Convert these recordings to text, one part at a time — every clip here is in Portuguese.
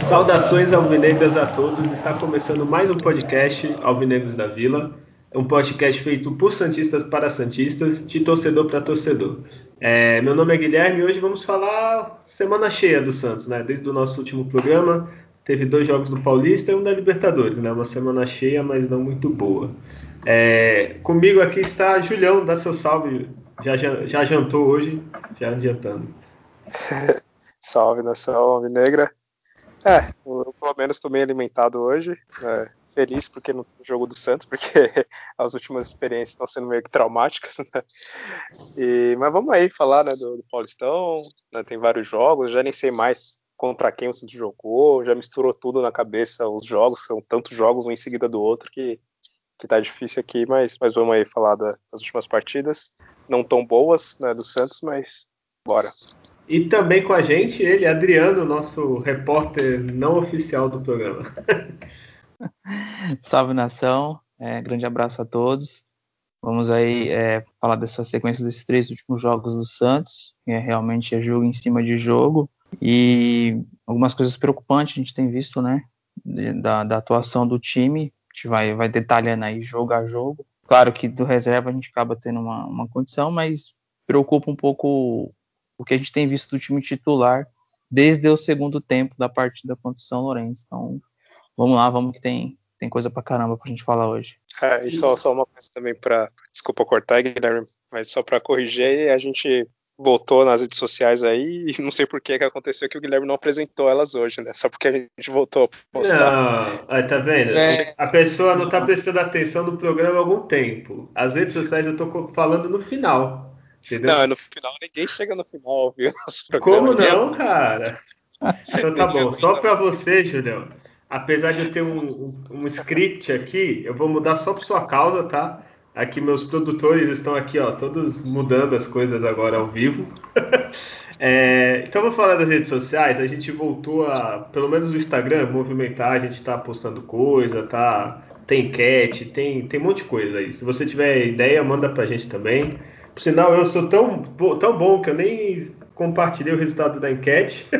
Saudações alvinegras a todos. Está começando mais um podcast Alvinegros da Vila. Um podcast feito por Santistas para Santistas, de torcedor para torcedor. É, meu nome é Guilherme e hoje vamos falar semana cheia do Santos, né? Desde o nosso último programa, teve dois jogos do Paulista e um da Libertadores, né? Uma semana cheia, mas não muito boa. É, comigo aqui está Julião, dá seu salve. Já, já, já jantou hoje, já adiantando. salve nação alvinegra. É, eu pelo menos estou bem alimentado hoje. É, feliz porque no jogo do Santos, porque as últimas experiências estão sendo meio que traumáticas, né? E, mas vamos aí falar né, do, do Paulistão, né, tem vários jogos, já nem sei mais contra quem o Santos jogou, já misturou tudo na cabeça os jogos, são tantos jogos um em seguida do outro que, que tá difícil aqui, mas, mas vamos aí falar da, das últimas partidas, não tão boas né, do Santos, mas bora. E também com a gente, ele, Adriano, nosso repórter não oficial do programa. Salve nação, é, grande abraço a todos. Vamos aí é, falar dessa sequência desses três últimos jogos do Santos, que é realmente é jogo em cima de jogo, e algumas coisas preocupantes a gente tem visto, né, da, da atuação do time, a gente vai, vai detalhando aí jogo a jogo. Claro que do reserva a gente acaba tendo uma, uma condição, mas preocupa um pouco o que a gente tem visto do time titular desde o segundo tempo da partida contra o São Lourenço. Então, vamos lá, vamos que tem, tem coisa pra caramba pra gente falar hoje. É, e só, só uma coisa também para desculpa cortar, Guilherme, mas só para corrigir, a gente voltou nas redes sociais aí e não sei por que que aconteceu que o Guilherme não apresentou elas hoje, né? Só porque a gente voltou a postar. Não, aí tá vendo? É. A pessoa não tá prestando atenção no programa há algum tempo. As redes sociais eu tô falando no final. Entendeu? Não, no final ninguém chega no final, viu? Como não, cara? Então tá bom. Só para você, Julião. Apesar de eu ter um, um, script aqui, eu vou mudar só por sua causa, tá? Aqui meus produtores estão aqui, ó, todos mudando as coisas agora ao vivo. é, então vou falar das redes sociais. A gente voltou a, pelo menos o Instagram, movimentar. A gente tá postando coisa, tá? Tem enquete, tem, tem um monte de coisa aí. Se você tiver ideia, manda pra gente também. Por sinal, eu sou tão, tão bom que eu nem compartilhei o resultado da enquete.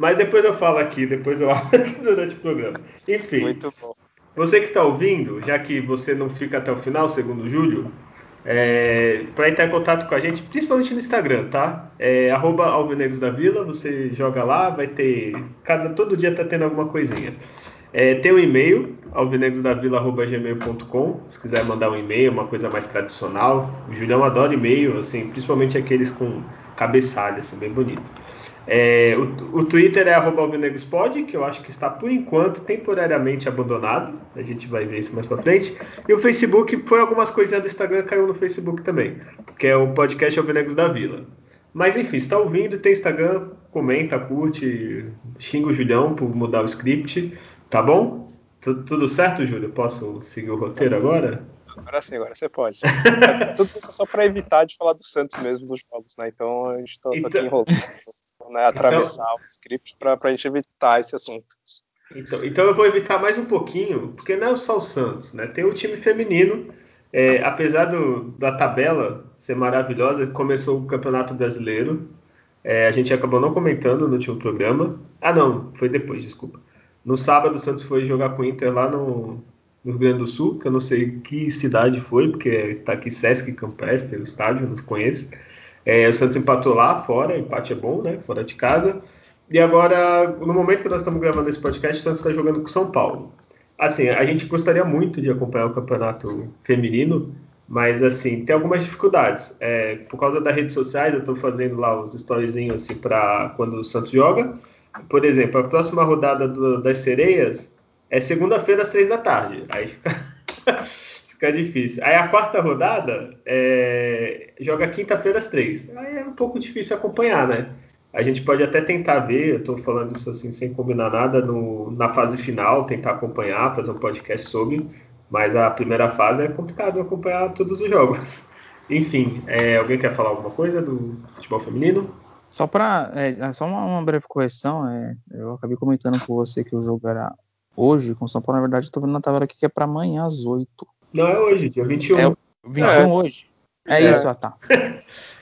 Mas depois eu falo aqui, depois eu abro durante o programa. Enfim. Muito bom. Você que está ouvindo, já que você não fica até o final, segundo o Júlio, é, para entrar em contato com a gente, principalmente no Instagram, tá? É, arroba Alvinegros da Vila, você joga lá, vai ter. Cada, todo dia tá tendo alguma coisinha. É, tem o um e-mail, alvinegrosdavila.gmail.com, se quiser mandar um e-mail, uma coisa mais tradicional. O Julião adora e-mail, assim, principalmente aqueles com cabeçalho, assim, bem bonito. É, o, o, Twitter é alvinegrospod, que eu acho que está, por enquanto, temporariamente abandonado. A gente vai ver isso mais pra frente. E o Facebook, foi algumas coisinhas do Instagram, caiu no Facebook também, que é o podcast Alvinegros da Vila. Mas enfim, está ouvindo, tem Instagram, comenta, curte, xinga o Julião por mudar o script. Tá bom? T tudo certo, Júlio? Posso seguir o roteiro agora? Agora sim, agora você pode. tudo isso só para evitar de falar do Santos mesmo dos jogos, né? Então a gente tá, então... tá aqui enrolando, né? Atravessar então... o script para a gente evitar esse assunto. Então, então eu vou evitar mais um pouquinho, porque não é só o Santos, né? Tem o time feminino, é, apesar do, da tabela ser maravilhosa, começou o Campeonato Brasileiro. É, a gente acabou não comentando no último programa. Ah, não, foi depois, desculpa. No sábado, o Santos foi jogar com o Inter lá no, no Rio Grande do Sul, que eu não sei que cidade foi, porque está aqui Sesc Campestre, o estádio, não conheço. É, o Santos empatou lá fora, empate é bom, né? Fora de casa. E agora, no momento que nós estamos gravando esse podcast, o Santos está jogando com São Paulo. Assim, a gente gostaria muito de acompanhar o campeonato feminino, mas assim, tem algumas dificuldades. É, por causa das redes sociais, eu estou fazendo lá os storyzinhos assim, para quando o Santos joga por exemplo, a próxima rodada do, das sereias é segunda-feira às três da tarde. Aí fica, fica difícil. Aí a quarta rodada é, joga quinta-feira às três. Aí é um pouco difícil acompanhar, né? A gente pode até tentar ver, eu estou falando isso assim sem combinar nada, no, na fase final, tentar acompanhar, fazer um podcast sobre, mas a primeira fase é complicado acompanhar todos os jogos. Enfim, é, alguém quer falar alguma coisa do futebol feminino? Só para é, só uma, uma, breve correção, é, eu acabei comentando com você que o jogo era hoje com o São Paulo, na verdade, tô vendo na tabela aqui que é para amanhã às 8. Não é hoje, dia 21. É 21 é. hoje. É, é, isso, tá.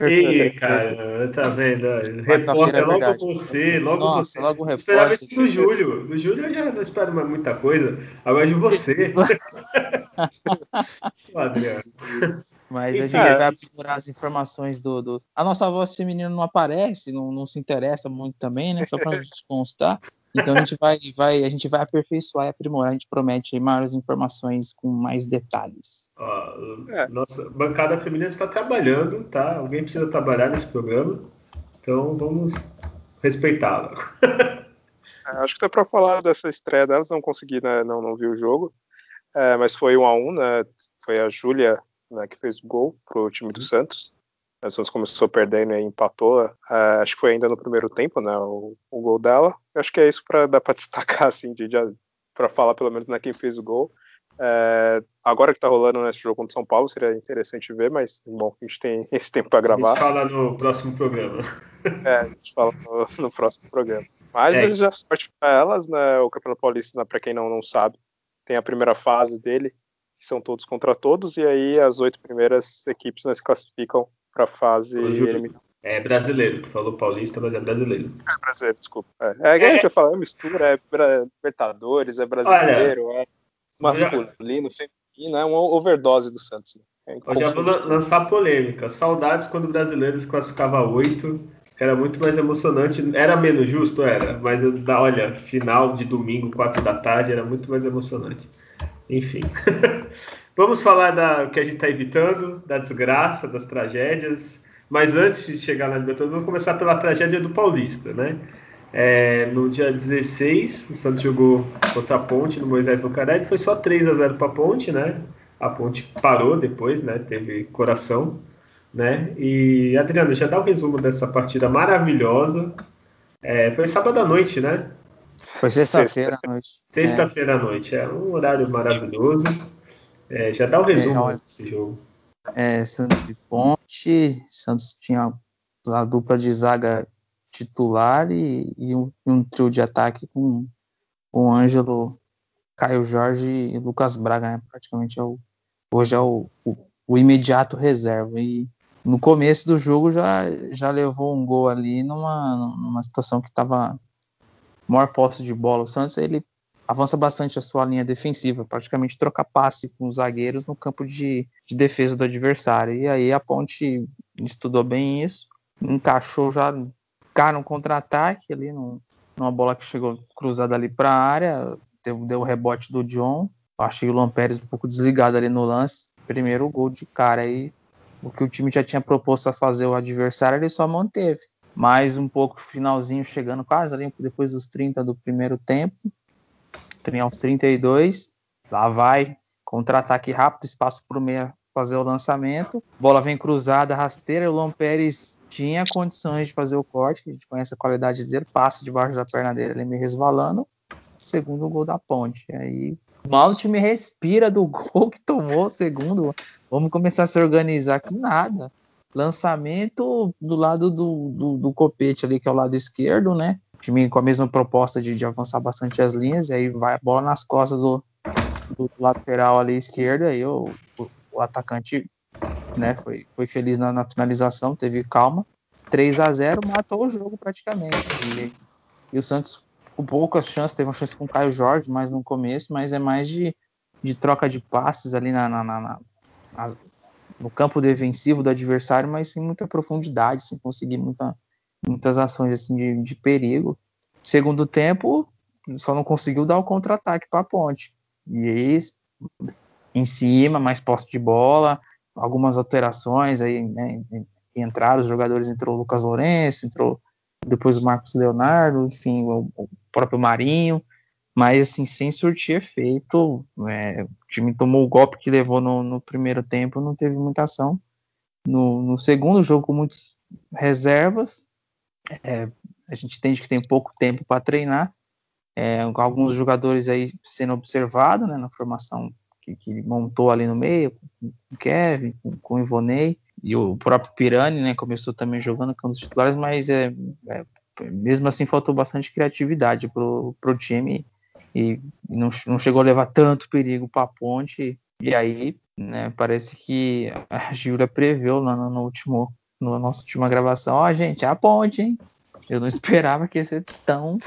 Ih, cara, tá vendo? Repórter, é logo verdade. você, logo Nossa, você. Logo repórter. Esperava isso do Júlio. Do Júlio eu já não espero mais muita coisa. Agora de você. Adriano. Mas a gente vai aprimorar as informações do, do, A nossa voz feminina não aparece, não, não se interessa muito também, né? Só pra gente constar. Então a gente vai, vai, a gente vai aperfeiçoar e aprimorar. A gente promete maiores informações com mais detalhes. é. Nossa bancada feminina está trabalhando, tá? Alguém precisa trabalhar nesse programa. Então vamos respeitá-la. É, acho que dá para falar dessa estreia delas. Não consegui, né? Não, não vi o jogo. É, mas foi um a um, né? Foi a Júlia né, que fez o gol pro time do Santos. O Santos começou perdendo e empatou. Uh, acho que foi ainda no primeiro tempo, né? O, o gol dela. acho que é isso para dar para destacar, assim, de, de para falar pelo menos né, quem fez o gol. Uh, agora que tá rolando nesse jogo contra o São Paulo, seria interessante ver, mas bom, a gente tem esse tempo para gravar. A gente fala no próximo programa. É, a gente fala no, no próximo programa. Mas é. desejar sorte para elas, né? O Campeonato Paulista, né, para quem não, não sabe, tem a primeira fase dele, que são todos contra todos, e aí as oito primeiras equipes né, se classificam para a fase É brasileiro, tu falou paulista, mas é brasileiro. É brasileiro, desculpa. É, é, é. que eu falo, é mistura, é Libertadores, é brasileiro, Olha, é masculino, já... feminino, é uma overdose do Santos. Né? É eu já vou lançar polêmica. Saudades quando o brasileiro se classificava oito, era muito mais emocionante. Era menos justo, era, mas olha, final de domingo, quatro da tarde, era muito mais emocionante. Enfim. Vamos falar da que a gente está evitando, da desgraça, das tragédias. Mas antes de chegar na Libertadores, vamos começar pela tragédia do Paulista, né? É, no dia 16, o Santos jogou contra a Ponte no Moisés Lucarelli, foi só 3 a 0 para a Ponte, né? A Ponte parou depois, né? Teve coração, né? E Adriano, já dá o um resumo dessa partida maravilhosa. É, foi sábado à noite, né? Foi sexta-feira à noite. Sexta-feira à noite, é um horário maravilhoso. É, já dá o um resumo é, desse jogo. É, Santos e Ponte. Santos tinha a dupla de zaga titular e, e, um, um, trio de ataque com o Ângelo, Caio Jorge e Lucas Braga, né? Praticamente é o, hoje é o, o, o, imediato reserva. E no começo do jogo já, já levou um gol ali numa, numa situação que estava maior posse de bola. O Santos ele avança bastante a sua linha defensiva, praticamente troca passe com os zagueiros no campo de, de defesa do adversário. E aí a Ponte estudou bem isso, encaixou já cara um contra-ataque ali no, numa bola que chegou cruzada ali para a área, deu, deu o rebote do John. Achei o Luan Pérez um pouco desligado ali no lance. Primeiro gol de cara aí. O que o time já tinha proposto a fazer o adversário, ele só manteve. Mais um pouco finalzinho, chegando quase ali depois dos 30 do primeiro tempo tem aos 32. Lá vai, contra-ataque rápido, espaço para o meia fazer o lançamento. Bola vem cruzada, rasteira. O Lom Pérez tinha condições de fazer o corte, que a gente conhece a qualidade dele, passa debaixo da perna dele, ele me resvalando. Segundo gol da ponte. Aí mal o time respira do gol que tomou, segundo. Vamos começar a se organizar que nada. Lançamento do lado do, do, do copete ali, que é o lado esquerdo, né? time com a mesma proposta de, de, avançar bastante as linhas, e aí vai a bola nas costas do, do lateral ali esquerdo, aí o, o, o atacante né, foi, foi feliz na, na, finalização, teve calma. 3 a 0 matou o jogo praticamente. E, e, o Santos com poucas chances, teve uma chance com o Caio Jorge, mais no começo, mas é mais de, de troca de passes ali na, na, na, no campo defensivo do adversário, mas sem muita profundidade, sem conseguir muita, muitas ações assim de, de perigo. Segundo tempo, só não conseguiu dar o contra-ataque para a ponte. E aí, em cima, mais posse de bola, algumas alterações aí, né, entraram os jogadores, entrou o Lucas Lourenço, entrou depois o Marcos Leonardo, enfim, o, o próprio Marinho, mas assim, sem surtir efeito, é, o time tomou o golpe que levou no, no primeiro tempo, não teve muita ação. No, no segundo jogo, com muitas reservas, é, a gente entende que tem pouco tempo para treinar. É, alguns jogadores aí sendo observados né, na formação que, que montou ali no meio, com o Kevin, com, com o Ivonei, e o próprio Pirani, né, começou também jogando com os titulares, mas é, é, mesmo assim faltou bastante criatividade pro, pro time e não, não chegou a levar tanto perigo para a ponte. E aí, né, parece que a Júlia preveu lá no, no último, na nossa última gravação, ó, oh, gente, é a ponte, hein? Eu não esperava que ia ser tão,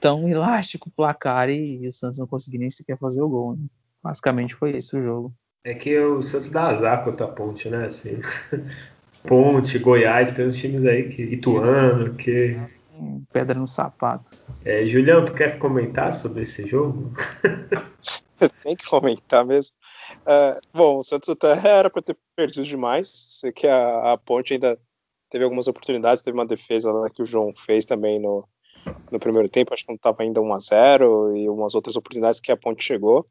tão elástico o placar e, e o Santos não conseguiu nem sequer fazer o gol. Né? Basicamente foi isso o jogo. É que o Santos dá azar contra a ponte, né? Assim. Ponte, Goiás, tem uns times aí que. Ituano, que. Pedra no sapato. É, Julião, tu quer comentar sobre esse jogo? Tem que comentar mesmo. Uh, bom, o Santos até era para ter perdido demais. Sei que a, a, Ponte ainda teve algumas oportunidades, teve uma defesa lá que o João fez também no, no primeiro tempo, acho que não estava ainda 1 a 0 e umas outras oportunidades que a Ponte chegou.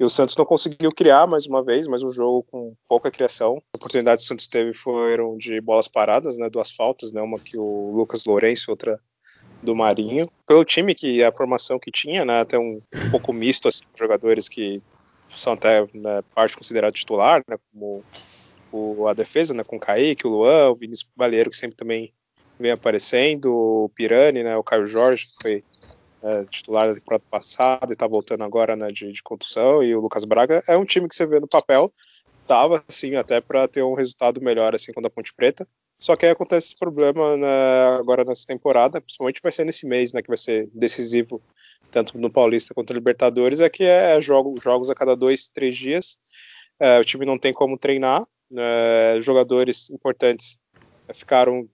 E o Santos não conseguiu criar mais uma vez, mas um jogo com pouca criação. As oportunidades que o Santos teve foram de bolas paradas, né, duas faltas, né, uma que o Lucas Lourenço, outra do Marinho. Pelo time que a formação que tinha, né, até um, pouco misto assim, jogadores que são até né, parte considerada titular, né, como o, a defesa, né, com o Kaique, o Luan, o Vinícius Baleiro, que sempre também vem aparecendo, o Pirani, né, o Caio Jorge, que foi é, titular da temporada passada e está voltando agora né, de, de contusão, e o Lucas Braga é um time que você vê no papel, tava assim até para ter um resultado melhor assim quando a Ponte Preta. Só que aí acontece esse problema né, agora nessa temporada, principalmente vai ser nesse mês, né, que vai ser decisivo tanto no Paulista quanto no Libertadores, é que é jogo, jogos a cada dois, três dias. É, o time não tem como treinar, né, jogadores importantes ficaram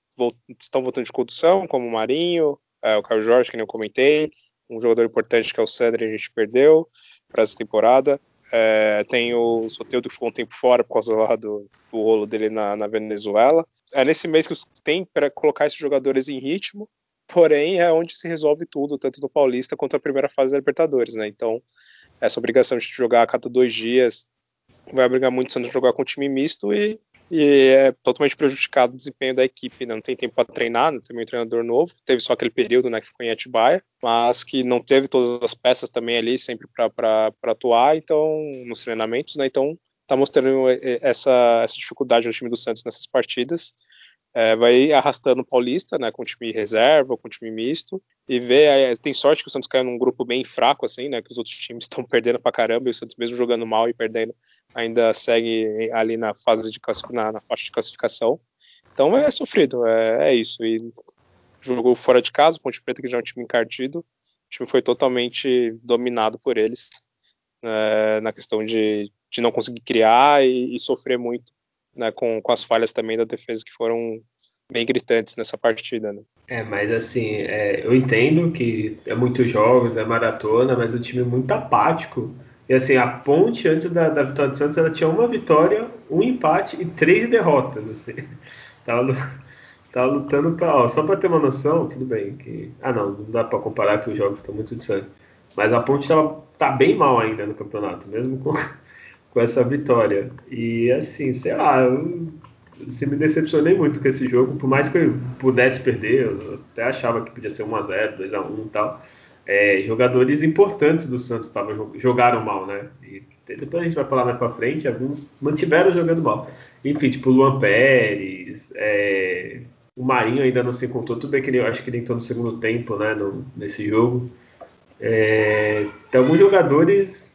estão voltando de condução, como o Marinho, é, o Caio Jorge, que nem eu comentei, um jogador importante que é o Sandro, a gente perdeu para essa temporada. É, tem o Soteldo que ficou um tempo fora por causa lá do, do rolo dele na, na, Venezuela. É nesse mês que tem para colocar esses jogadores em ritmo, porém é onde se resolve tudo, tanto no Paulista quanto a primeira fase da Libertadores, né? Então, essa obrigação de jogar a cada dois dias vai obrigar muito o Santos a jogar com time misto e e é totalmente prejudicado o desempenho da equipe, né? não tem tempo para treinar, não tem um treinador novo, teve só aquele período né, que ficou em Atibaia, mas que não teve todas as peças também ali sempre para atuar, então nos treinamentos, né? Então tá mostrando essa, essa dificuldade no time do Santos nessas partidas é, vai arrastando o Paulista, né, com time reserva, com time misto, e vê, é, tem sorte que o Santos caiu num grupo bem fraco, assim, né, que os outros times estão perdendo pra caramba, e o Santos mesmo jogando mal e perdendo, ainda segue ali na fase de na, na faixa de classificação. Então é sofrido, é, é isso. E jogou fora de casa, Ponte Preta, que já é um time encardido, o time foi totalmente dominado por eles é, na questão de, de não conseguir criar e, e sofrer muito né, com, com as falhas também da defesa que foram bem gritantes nessa partida. Né? É, mas assim, é, eu entendo que é muitos jogos, é maratona, mas o time é muito apático. E assim, a ponte antes da, da vitória do Santos, ela tinha uma vitória, um empate e três derrotas. Assim. Tava, tava lutando para. Só para ter uma noção, tudo bem. que Ah, não, não dá para comparar que os jogos estão muito distantes. Mas a ponte tava, tá bem mal ainda no campeonato, mesmo com, com essa vitória. E assim, sei lá, eu assim, me decepcionei muito com esse jogo, por mais que eu pudesse perder, eu até achava que podia ser 1x0, 2x1 e tal. É, jogadores importantes do Santos tavam, jogaram mal, né? E depois a gente vai falar mais pra frente, alguns mantiveram jogando mal. Enfim, tipo o Luan Pérez, é, o Marinho ainda não se encontrou, tudo bem que ele, acho que ele entrou no segundo tempo, né, no, nesse jogo. É, tem alguns jogadores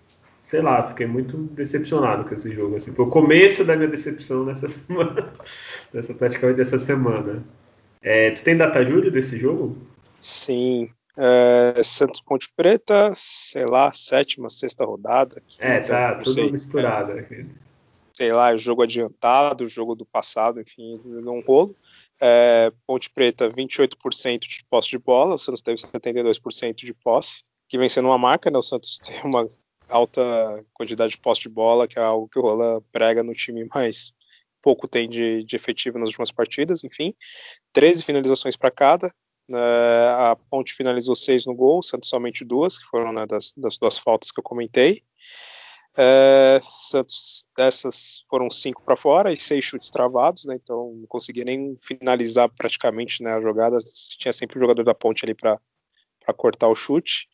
sei lá, fiquei muito decepcionado com esse jogo. Assim, foi o começo da minha decepção nessa semana, nessa praticamente essa semana. É, tu tem data júri desse jogo? Sim. É, Santos Ponte Preta, sei lá, sétima, sexta rodada. É, tá tudo sei. misturado. É, sei lá, jogo adiantado, jogo do passado, enfim, não rolo. É, Ponte Preta, 28% de posse de bola, o Santos teve 72% de posse, que vem sendo uma marca, né? O Santos tem uma alta quantidade de posse de bola, que é algo que o Roland prega no time, mas pouco tem de, de efetivo nas últimas partidas, enfim. 13 finalizações para cada. Né, a Ponte finalizou seis no gol, Santos somente duas, que foram né, das, das, duas faltas que eu comentei. É, Santos dessas foram cinco para fora e seis chutes travados, né, então não conseguia nem finalizar praticamente né, a jogada. Tinha sempre o jogador da Ponte ali para cortar o chute.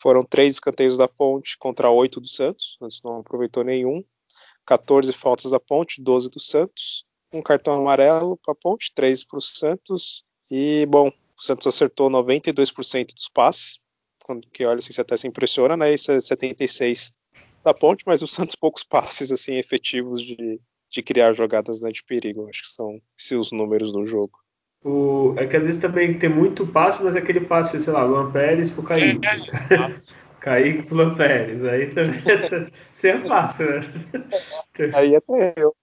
Foram três escanteios da Ponte contra oito do Santos, o Santos não aproveitou nenhum. 14 faltas da Ponte, 12 do Santos. Um cartão amarelo para a Ponte, 3 para o Santos. E, bom, o Santos acertou 92% dos passes, que olha assim, você até se impressiona, né? Isso é 76% da Ponte, mas o Santos poucos passes assim efetivos de, de criar jogadas né, de perigo. Acho que são esses os números do jogo. O, é que às vezes também tem muito passe, mas é aquele passe, sei lá, Luan Pérez pro Kaique. Kaique pro Luan Pérez. Aí também você é fácil, né? Aí até eu.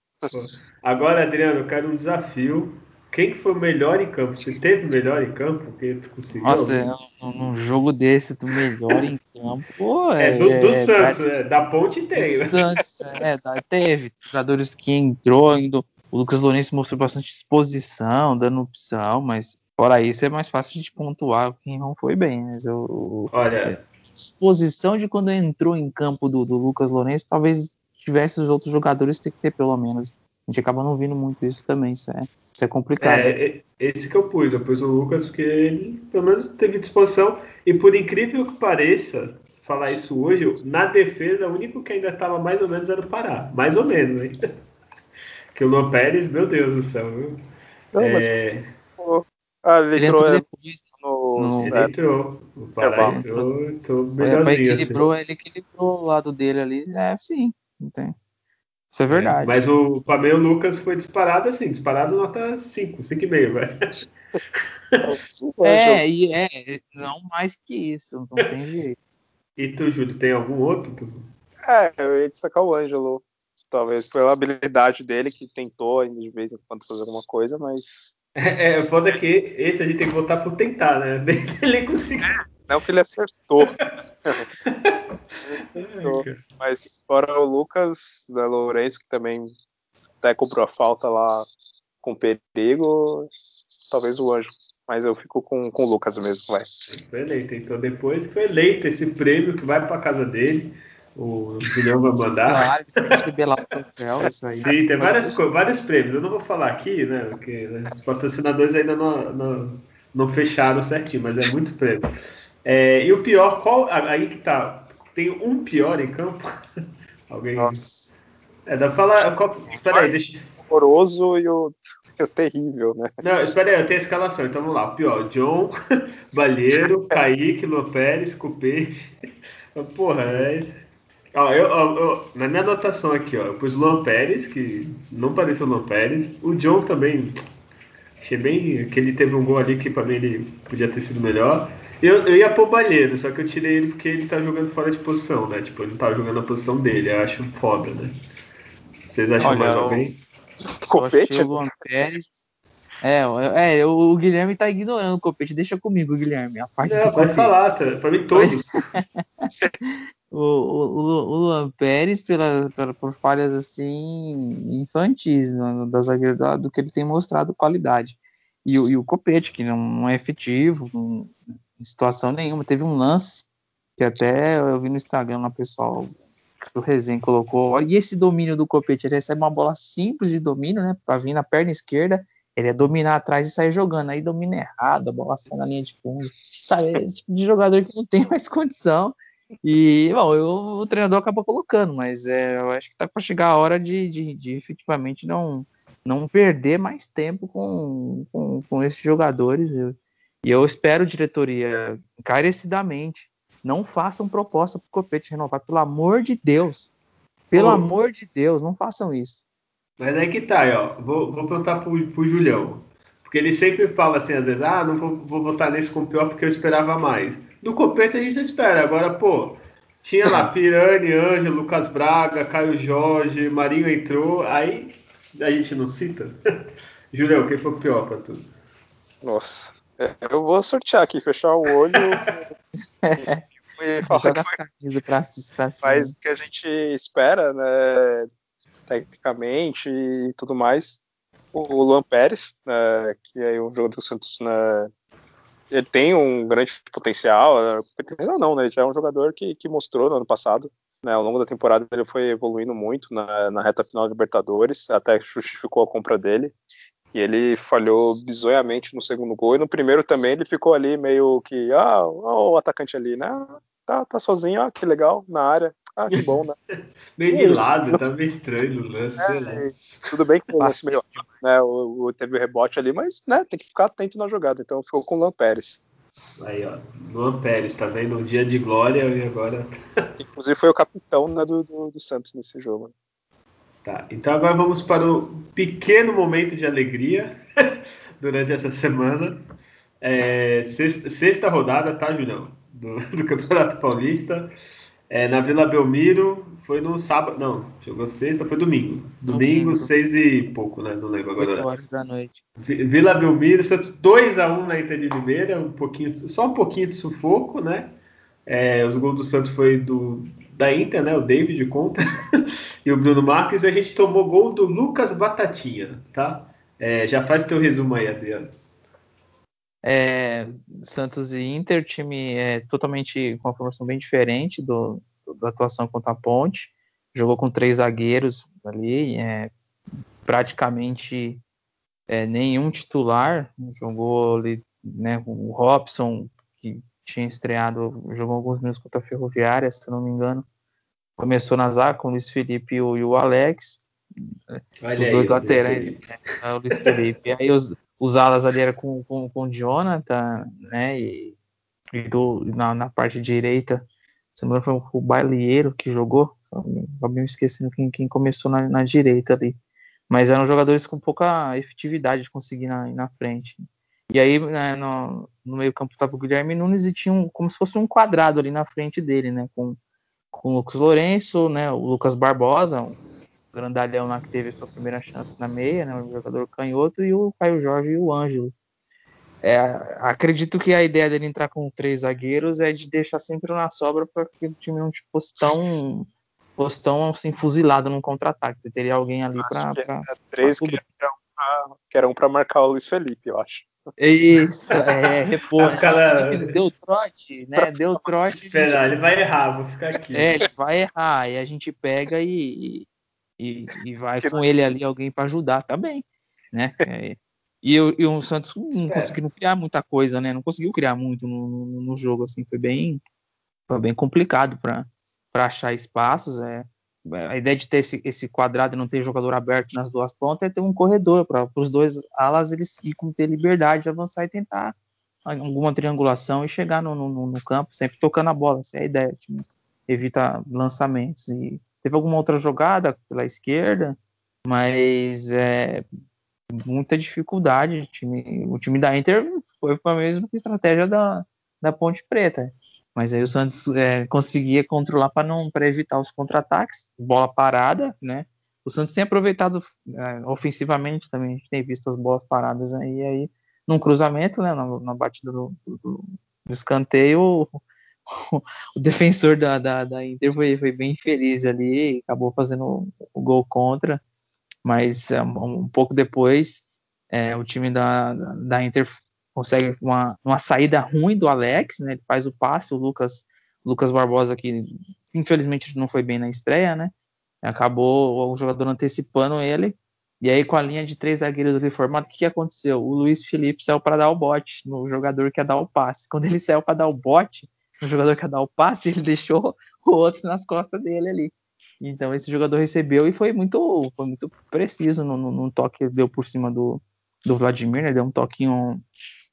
Agora, Adriano, eu quero um desafio. Quem que foi o melhor em campo? Você teve o melhor em campo? Que tu conseguiu? Nossa, num jogo desse, do melhor em campo. É, é, do, do é, Santos, é, da Ponte tem. Né? Santos, é, teve. Jogadores que entrou, indo, o Lucas Lourenço mostrou bastante disposição, dando opção, mas fora isso é mais fácil de pontuar quem não foi bem. Mas eu, Olha, disposição de quando entrou em campo do, do Lucas Lourenço, talvez tivesse os outros jogadores ter que ter pelo menos. A gente acaba não vendo muito isso também, isso é, isso é complicado. É, esse que eu pus, eu pus o Lucas porque ele pelo menos teve disposição e por incrível que pareça, falar isso hoje, na defesa o único que ainda estava mais ou menos era o Pará, mais ou menos, hein? que o Luan Pérez, meu Deus do céu, viu? Não, mas... é... Ah, ele, ele entrou, entrou depois no, no... Ele entrou. O Pará entrou, entrou melhorzinho. Ele equilibrou, assim. ele equilibrou o lado dele ali, é sim, não tem. Isso é verdade. É, mas o Flamengo Lucas foi disparado assim, disparado nota 5, 5,5, velho. É, e é, não mais que isso, não tem jeito. E tu, Júlio, tem algum outro? É, eu ia destacar o Ângelo talvez pela habilidade dele, que tentou ainda de vez em quando fazer alguma coisa, mas. É, é foda que esse a gente tem que votar por tentar, né? Ele conseguiu. Não que ele acertou. ele tentou. Mas fora o Lucas da né, Lourenço, que também até cobrou a falta lá com perigo, talvez o Anjo. Mas eu fico com, com o Lucas mesmo, vai. Foi eleito, então depois foi eleito esse prêmio que vai para casa dele o Julião vai mandar. Claro, tem que receber lá o troféu, isso aí. Sim, tem várias, vários prêmios. Eu não vou falar aqui, né? Porque né, os patrocinadores ainda não, não, não, fecharam certinho, mas é muito prêmio. É, e o pior, qual. Aí que tá. Tem um pior em campo? Alguém. Nossa. É, dá pra falar. Qual, espera aí, deixa. O horroroso e o, o terrível, né? Não, espera aí, eu tenho a escalação, então vamos lá. O pior, John, Balheiro, Kaique, Lopérez, Cupê. Porra, é isso. Ó, eu, eu, na minha anotação aqui, ó, eu pus Luan Pérez, que não pareceu Luan Pérez. O John também, achei bem que ele teve um gol ali que pra mim ele podia ter sido melhor. Eu, eu ia pôr o Balheiro, só que eu tirei ele porque ele tá jogando fora de posição, né? Tipo, ele não tá jogando a posição dele, eu acho foda, né? Vocês acham Olha, mais alguém? Copete? O Luan Pérez. É, é, o Guilherme tá ignorando o Copete, deixa comigo, Guilherme. A parte não, vai falar, tá? pra mim todos. o, o, o Luan Pérez pela, pela, por falhas assim infantis né, da zagueiro do que ele tem mostrado qualidade. E, o, e o Copete, que não, é efetivo, não, em situação nenhuma. Teve um lance que até eu vi no Instagram lá, pessoal o Rezen colocou. E esse domínio do Copete? Ele recebe uma bola simples de domínio, né? Pra vir na perna esquerda, ele é dominar atrás e sair jogando. Aí domina errado, a bola sai na linha de fundo. Sabe, esse tipo de jogador que não tem mais condição e, bom, eu, o treinador acaba colocando, mas é, eu acho que está para chegar a hora de, de, de, efetivamente não, não perder mais tempo com, com, com esses jogadores. Eu, e eu espero, diretoria, encarecidamente, não façam proposta para o Copete renovar, pelo amor de Deus. Pelo amor de Deus, não façam isso. Mas aí que tá, ó. Vou, vou perguntar pro, pro Julião. Porque ele sempre fala assim, às vezes, ah, não vou, vou votar nesse com pior porque eu esperava mais. Do Copete a gente não espera. Agora, pô, tinha lá Pirani, Ângelo, Lucas Braga, Caio Jorge, Marinho entrou, aí a gente não cita. Julião, quem foi o pior pra tu? Nossa, é, eu vou sortear aqui, fechar o olho e falar que foi pra, pra faz o que a gente espera, né, tecnicamente e tudo mais. O Luan Pérez, né, que é um jogador do Santos né, ele tem um grande potencial, potencial não, né? Ele já é um jogador que, que mostrou no ano passado, né? Ao longo da temporada ele foi evoluindo muito na, na reta final da Libertadores, até justificou a compra dele. E ele falhou bizonhamente no segundo gol. E no primeiro também ele ficou ali meio que, ah, o atacante ali, né? tá, tá sozinho, ah, que legal, na área. Ah, que bom, né? meio de lado, tá meio estranho o lance, é, Tudo bem que o lance meio, né, o, o, teve o rebote ali, mas, né, tem que ficar atento na jogada. Então ficou com o Luan Pérez. Aí, ó, Luan Pérez, tá vendo? Um dia de glória e agora... Inclusive foi o capitão né, do, do, do Santos nesse jogo. Tá, então agora vamos para o pequeno momento de alegria durante essa semana. É, sexta, sexta, rodada, tá, Julião? Do, do Campeonato Paulista. É, na Vila Belmiro foi no sábado. Não, jogou sexta, foi domingo. Domingo, domingo. seis e pouco, né? Não lembro agora. 8 horas da noite. Vila Belmiro, Santos 2x1 na Inter de Limeira, um pouquinho, só um pouquinho de sufoco, né? É, os gols do Santos foi do, da Inter, né? O David conta. e o Bruno Marques. E a gente tomou gol do Lucas Batatinha, tá? É, já faz teu resumo aí, Adriano. É, Santos e Inter, time é totalmente com uma formação bem diferente do, da atuação contra a Ponte. Jogou com três zagueiros ali, é, praticamente é, nenhum titular. Jogou ali, né, o Robson, que tinha estreado, jogou alguns minutos contra a Ferroviária, se não me engano. Começou na zaga com o Luiz Felipe e o, e o Alex. Olha os aí, dois laterais. Né, o Luiz Felipe. E aí os, os alas ali era com, com, com o Jonathan, né? E, e do, na, na parte direita, se não foi o Bailieiro que jogou, acabei me esquecendo quem, quem começou na, na, direita ali. Mas eram jogadores com pouca efetividade de conseguir na, na frente. E aí, né, no, no meio campo estava o Guilherme Nunes e tinha um, como se fosse um quadrado ali na frente dele, né? Com, com o Lucas Lourenço, né? O Lucas Barbosa, grandalhão lá que teve a sua primeira chance na meia, né, o jogador canhoto, e o Caio Jorge e o Ângelo. É, acredito que a ideia dele entrar com três zagueiros é de deixar sempre na sobra para que o time não fosse tão, fosse tão assim, fuzilado num contra-ataque. Teria alguém ali para. É, três que eram para marcar o Luiz Felipe, eu acho. Isso, é, repor. Né? Cara... Assim, deu trote, né? Deu trote. Gente... ele vai errar, vou ficar aqui. É, ele vai errar, e a gente pega e, e, e vai com ele ali alguém para ajudar também, né? É, e, e, o Santos não é. conseguiu criar muita coisa, né? Não conseguiu criar muito no, no, no jogo, assim, foi bem, foi bem complicado para achar espaços. É. A ideia de ter esse, esse quadrado e não ter jogador aberto nas duas pontas é ter um corredor para os dois alas eles ficam ter liberdade de avançar e tentar alguma triangulação e chegar no, no, no campo, sempre tocando a bola. Essa é a ideia. Assim, evita lançamentos. E Teve alguma outra jogada pela esquerda, mas é, muita dificuldade. O time, o time da Inter foi para a mesma estratégia da, da Ponte Preta. Mas aí o Santos é, conseguia controlar para não para evitar os contra-ataques, bola parada, né? O Santos tem aproveitado é, ofensivamente também, a gente tem visto as bolas paradas aí, aí num cruzamento, né, na, na batida do, do, do escanteio, defensor da, da, da Inter foi, foi, bem feliz ali, acabou fazendo o gol contra, mas é, um, um pouco depois é, o time da, da Inter consegue uma, uma saída ruim do Alex, né? Ele faz o passe, o Lucas, Lucas Barbosa que infelizmente não foi bem na estreia, né? Acabou o jogador antecipando ele. E aí, com a linha de três zagueiros reformados, o que, que aconteceu? O Luiz Felipe saiu para dar o bote no jogador que ia dar o passe. Quando ele saiu para dar o bote, o jogador que ia dar o passe, ele deixou o outro nas costas dele ali. Então esse jogador recebeu e foi muito, foi muito preciso no, no, no toque que deu por cima do, do Vladimir, né? Deu um toquinho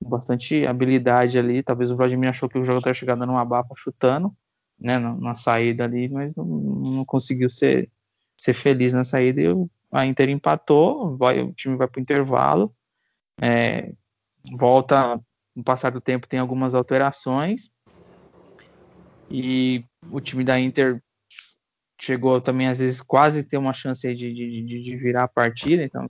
com bastante habilidade ali. Talvez o Vladimir achou que o jogador ia chegar dando uma bafa chutando, né? Na, na saída ali, mas não, não, conseguiu ser, ser feliz na saída. E a Inter empatou, vai, o time vai para o intervalo, é, volta no passar do tempo tem algumas alterações e o time da Inter chegou também, às vezes, quase ter uma chance de, de, de, virar a partida. Então,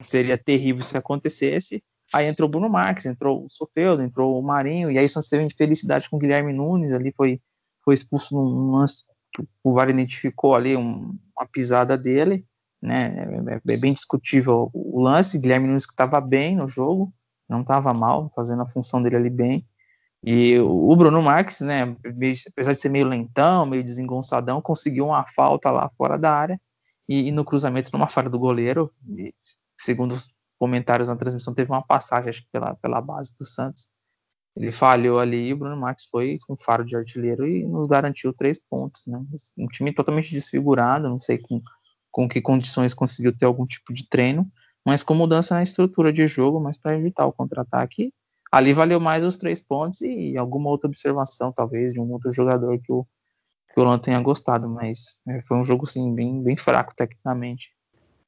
seria terrível se acontecesse. Aí entrou o Bruno Marques, entrou o Soteudo, entrou o Marinho. E aí só teve felicidade com o Guilherme Nunes. Ali foi, foi expulso num lance que o VAR identificou ali, um, uma pisada dele. Né? É, é, bem discutível o lance. Guilherme Nunes que estava bem no jogo, não estava mal, fazendo a função dele ali bem. E o Bruno Marques, né, apesar de ser meio lentão, meio desengonçadão, conseguiu uma falta lá fora da área e, e no cruzamento, numa falha do goleiro, e, segundo os comentários na transmissão, teve uma passagem acho, pela, pela base do Santos. ele falhou ali, o Bruno Marques foi com faro de artilheiro e nos garantiu três pontos, né? Um time totalmente desfigurado, não sei com, com que condições conseguiu ter algum tipo de treino, mas com mudança na estrutura de jogo, mas para evitar o contra-ataque, ali valeu mais os três pontos e alguma outra observação, talvez, de um outro jogador que o, que o tenha gostado, mas é, foi um jogo, sim, bem, bem fraco tecnicamente.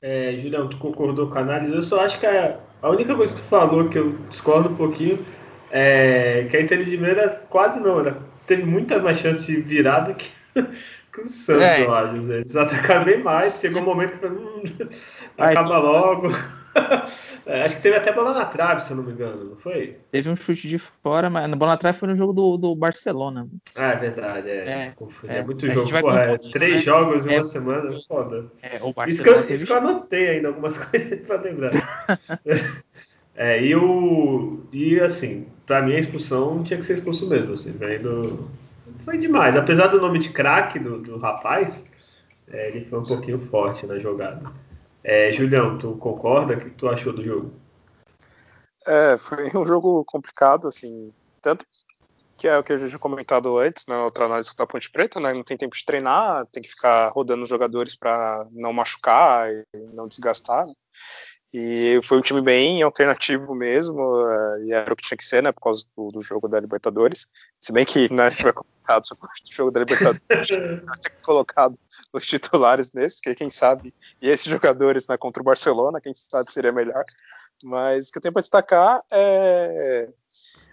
É, Julião, tu concordou com a análise? Eu só acho que a, a única coisa que tu falou que eu discordo um pouquinho é que a Inter de Limeira quase não, ela teve muita mais chance de virar do que, que o Santos, é. eu acho. Eles atacaram bem mais, chegou um momento que foi, hum, acaba logo. É, acho que teve até bola na trave, se eu não me engano, não foi? Teve um chute de fora, mas a bola na trave foi no jogo do, do Barcelona. Ah, é verdade, é. É, é, é muito jogo. Porra, é, três né? jogos em uma é. semana, foda. É, o Barcelona isso que, eu, teve... isso que eu anotei ainda, algumas coisas pra lembrar. é, e o. E assim, pra mim a expulsão tinha que ser expulso mesmo, assim, vendo. Foi demais. Apesar do nome de craque do, do rapaz, é, ele foi um pouquinho forte na jogada. É, Julião, tu concorda? O que tu achou do jogo? É, foi um jogo complicado, assim, tanto que é o que a gente tinha comentado antes, na outra análise da Ponte Preta, né? Não tem tempo de treinar, tem que ficar rodando os jogadores para não machucar e não desgastar. Né? E foi um time bem alternativo mesmo, uh, e era o que tinha que ser, né, por causa do, do jogo da Libertadores. Se bem que né, a gente vai comentar sobre o jogo da Libertadores, vai ter colocado os titulares nesse, que quem sabe, e esses jogadores né, contra o Barcelona, quem sabe seria melhor. Mas o que eu tenho para destacar é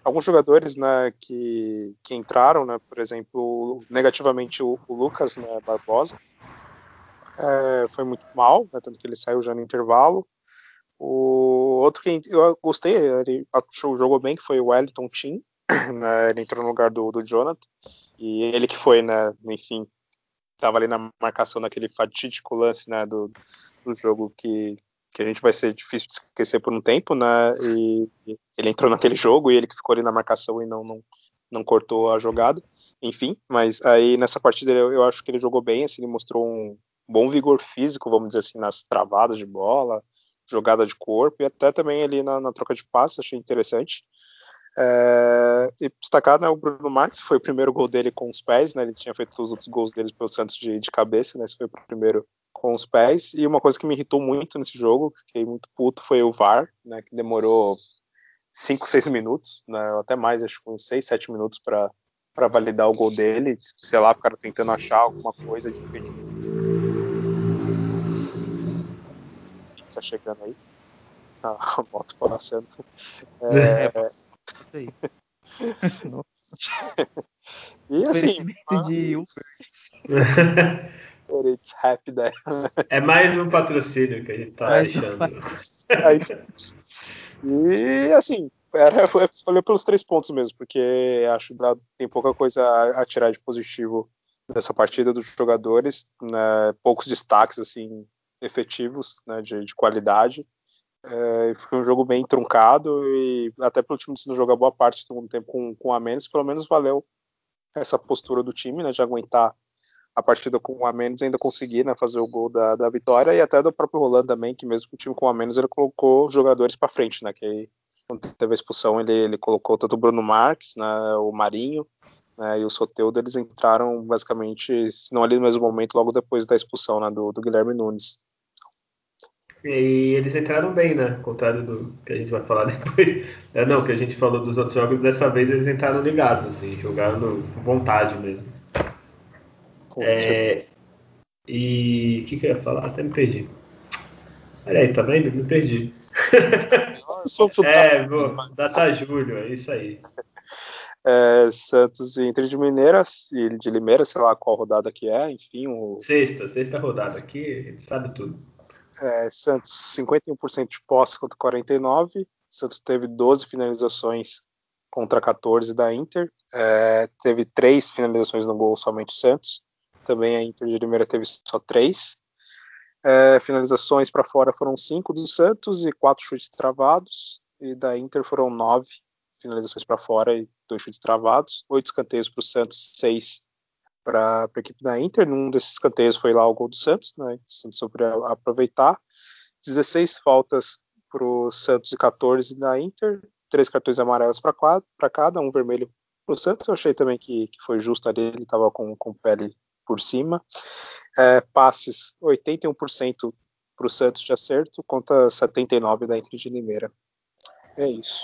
alguns jogadores né, que, que entraram, né, por exemplo, negativamente o, o Lucas né, Barbosa. É, foi muito mal, né, tanto que ele saiu já no intervalo. O outro que eu gostei, ele achou, jogou bem, que foi o Wellington Tim. Né, ele entrou no lugar do, do Jonathan. E ele que foi, né, enfim, estava ali na marcação naquele fatídico lance né, do, do jogo que, que a gente vai ser difícil de esquecer por um tempo, né? E, e ele entrou naquele jogo e ele que ficou ali na marcação e não, não, não cortou a jogada. Enfim, mas aí nessa partida eu, eu acho que ele jogou bem, assim, ele mostrou um bom vigor físico, vamos dizer assim, nas travadas de bola, jogada de corpo e até também ali na, na troca de passos, achei interessante. É, e destacar né, o Bruno Marques, foi o primeiro gol dele com os pés, né, ele tinha feito os outros gols dele pelo Santos de, de cabeça, né, esse foi o primeiro com os pés, e uma coisa que me irritou muito nesse jogo, fiquei muito puto, foi o VAR, né, que demorou 5, 6 minutos, né, até mais, acho que uns 6, 7 minutos para validar o gol dele, sei lá, ficaram tentando achar alguma coisa de tá chegando aí. Tá, a moto passando. É... é e assim. de It's happy. É mais um patrocínio que a gente tá é, deixando. e assim, era, foi, olhou pelos três pontos mesmo, porque acho que tem pouca coisa a, a tirar de positivo dessa partida dos jogadores, né, poucos destaques assim efetivos, né, de, de qualidade. É, foi um jogo bem truncado e até pelo time sendo jogar boa parte do segundo tempo com, com a menos, pelo menos valeu essa postura do time, né, de aguentar a partida com a menos ainda conseguir né, fazer o gol da, da vitória e até do próprio Rolando também, que mesmo com o time com a menos ele colocou jogadores para frente, né, que aí, quando teve a expulsão ele, ele colocou tanto o Bruno Marques, né, o Marinho né, e o Soteudo, eles entraram basicamente, se não ali no mesmo momento, logo depois da expulsão né, do, do Guilherme Nunes. E eles entraram bem, né? Ao contrário do que a gente vai falar depois. É, não, que a gente falou dos outros jogos, dessa vez eles entraram ligados, assim, jogando com vontade mesmo. É, e o que, que eu ia falar? Até me perdi. Olha aí, tá vendo? Me perdi. é, vou, data julho, é isso aí. É, Santos e Inter de Mineira e de Limeira, sei lá qual rodada que é, enfim. O... Sexta, sexta rodada aqui, a gente sabe tudo é, Santos 51% de posse contra 49%. Santos teve 12 finalizações contra 14 da Inter. É, teve três finalizações no gol somente o Santos. Também a Inter de Limeira teve só três. É, finalizações para fora foram cinco do Santos e quatro chutes travados. E da Inter foram nove finalizações para fora e dois chutes travados. Oito escanteios para o Santos, seis para a equipe da Inter. Num desses escanteios foi lá o gol do Santos, né? O Santos sobre aproveitar. 16 faltas para o Santos e 14 da Inter. três cartões amarelos para cada, um vermelho para o Santos. Eu achei também que, que foi justo ali, ele estava com, com pele por cima. É, passes, 81% para o Santos de acerto, contra 79% da Inter de Limeira. É isso.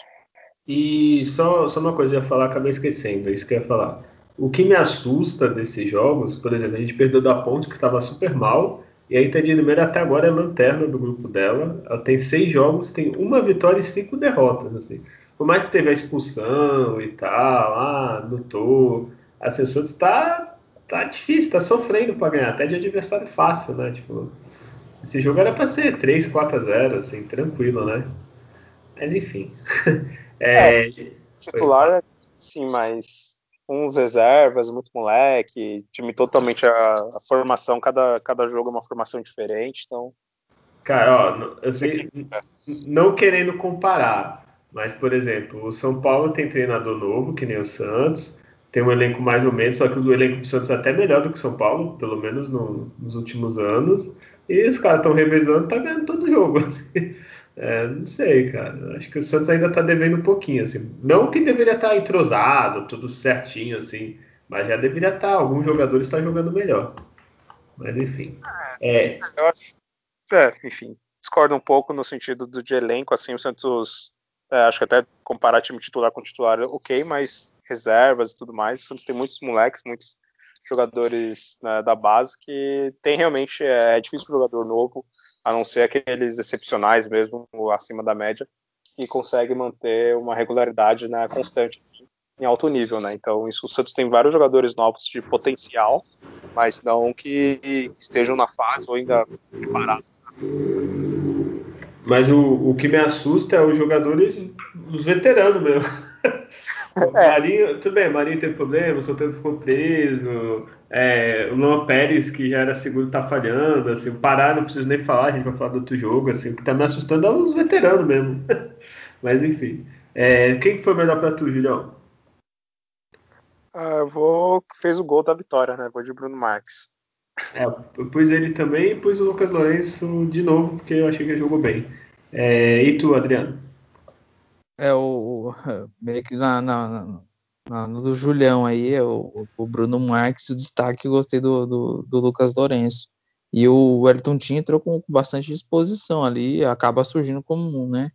E só, só uma coisa eu ia falar, acabei esquecendo, é isso que eu ia falar. O que me assusta desses jogos, por exemplo, a gente perdeu da Ponte, que estava super mal, e a Inter de Limeira até agora é lanterna do grupo dela. Ela tem seis jogos, tem uma vitória e cinco derrotas. Assim. Por mais que teve a expulsão e tal, ah, lutou. A Santos está tá difícil, tá sofrendo para ganhar, até de adversário fácil, né? Tipo, esse jogo era para ser 3, 4 a 0, assim, tranquilo, né? Mas enfim. é, é, titular, sim, mas uns reservas, muito moleque, time totalmente a, a, formação, cada, cada jogo é uma formação diferente, então. Cara, ó, eu sei, não querendo comparar, mas por exemplo, o São Paulo tem treinador novo, que nem o Santos, tem um elenco mais ou menos, só que o elenco do Santos é até melhor do que o São Paulo, pelo menos no, nos últimos anos, e os caras estão revezando, tá ganhando todo jogo. Assim. É, não sei, cara. Acho que o Santos ainda tá devendo um pouquinho, assim. Não que deveria estar tá entrosado, tudo certinho, assim, mas já deveria estar. Tá, alguns jogadores estão tá jogando melhor. Mas enfim. É, é, eu acho. É, enfim. Discordo um pouco no sentido do, de elenco, assim, o Santos. É, acho que até comparar time titular com titular, ok, mas reservas e tudo mais. O Santos tem muitos moleques, muitos jogadores né, da base que tem realmente. É, é difícil jogador novo a não ser aqueles excepcionais mesmo, acima da média, que consegue manter uma regularidade né, constante assim, em alto nível, né? Então, isso, o Santos tem vários jogadores novos de potencial, mas não que estejam na fase ou ainda preparados. Mas o, o que me assusta é os jogadores, os veteranos mesmo. É. Marinho, tudo bem, Marinho teve problema, o Soteldo ficou preso, é, o Luan Pérez, que já era seguro, tá falhando, assim, o Pará não preciso nem falar, a gente vai falar do outro jogo, assim, o que tá me assustando é os veteranos mesmo. Mas enfim. É, quem foi melhor pra tu, Julião? Ah, eu vou. fez o gol da vitória, né? Vou de Bruno Marques. É, eu pus ele também e pus o Lucas Lourenço de novo, porque eu achei que ele jogou bem. É, e tu, Adriano? É o, meio que na, na, na, no do Julião aí, é o, o Bruno Marques, o destaque eu gostei do, do, do Lucas Lourenço. E o Wellington Tinha entrou com bastante disposição ali, acaba surgindo como, né?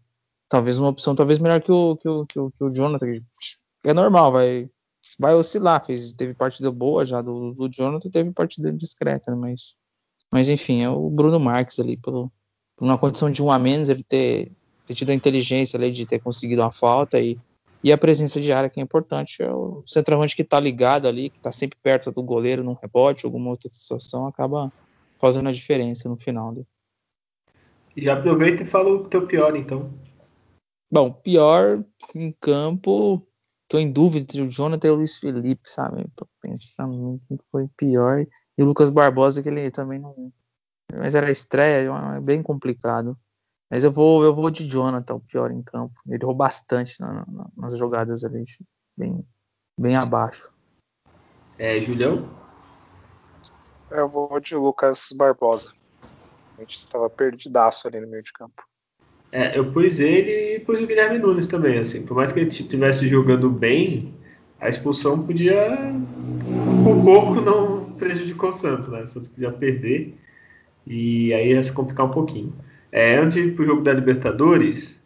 Talvez uma opção talvez melhor que o, que o, que o, que o Jonathan, é normal, vai, vai oscilar. Fez, teve partida boa já do, do Jonathan, teve partida discreta, né? mas, mas enfim, é o Bruno Marques ali, pelo, por uma condição de um a menos, ele ter ter tido a inteligência ali de ter conseguido uma falta e, e a presença de área que é importante. É o centroavante que está ligado ali, que está sempre perto do goleiro num rebote, alguma outra situação, acaba fazendo a diferença no final. Né? Já aproveita e fala o teu pior, então. Bom, pior em campo, tô em dúvida entre o Jonathan e o Luiz Felipe, sabe? Tô pensando quem foi pior. E o Lucas Barbosa, que ele também não. Mas era estreia, é bem complicado. Mas eu vou, eu vou de Jonathan, o pior em campo. Ele errou bastante na, na, nas jogadas ali, bem, bem abaixo. É, Julião? Eu vou de Lucas Barbosa. A gente estava perdidaço ali no meio de campo. É, eu pus ele e pus o Guilherme Nunes também, assim. Por mais que ele estivesse jogando bem, a expulsão podia. Por pouco não prejudicou o Santos, né? O Santos podia perder e aí ia se complicar um pouquinho. É, antes de ir para o jogo da Libertadores,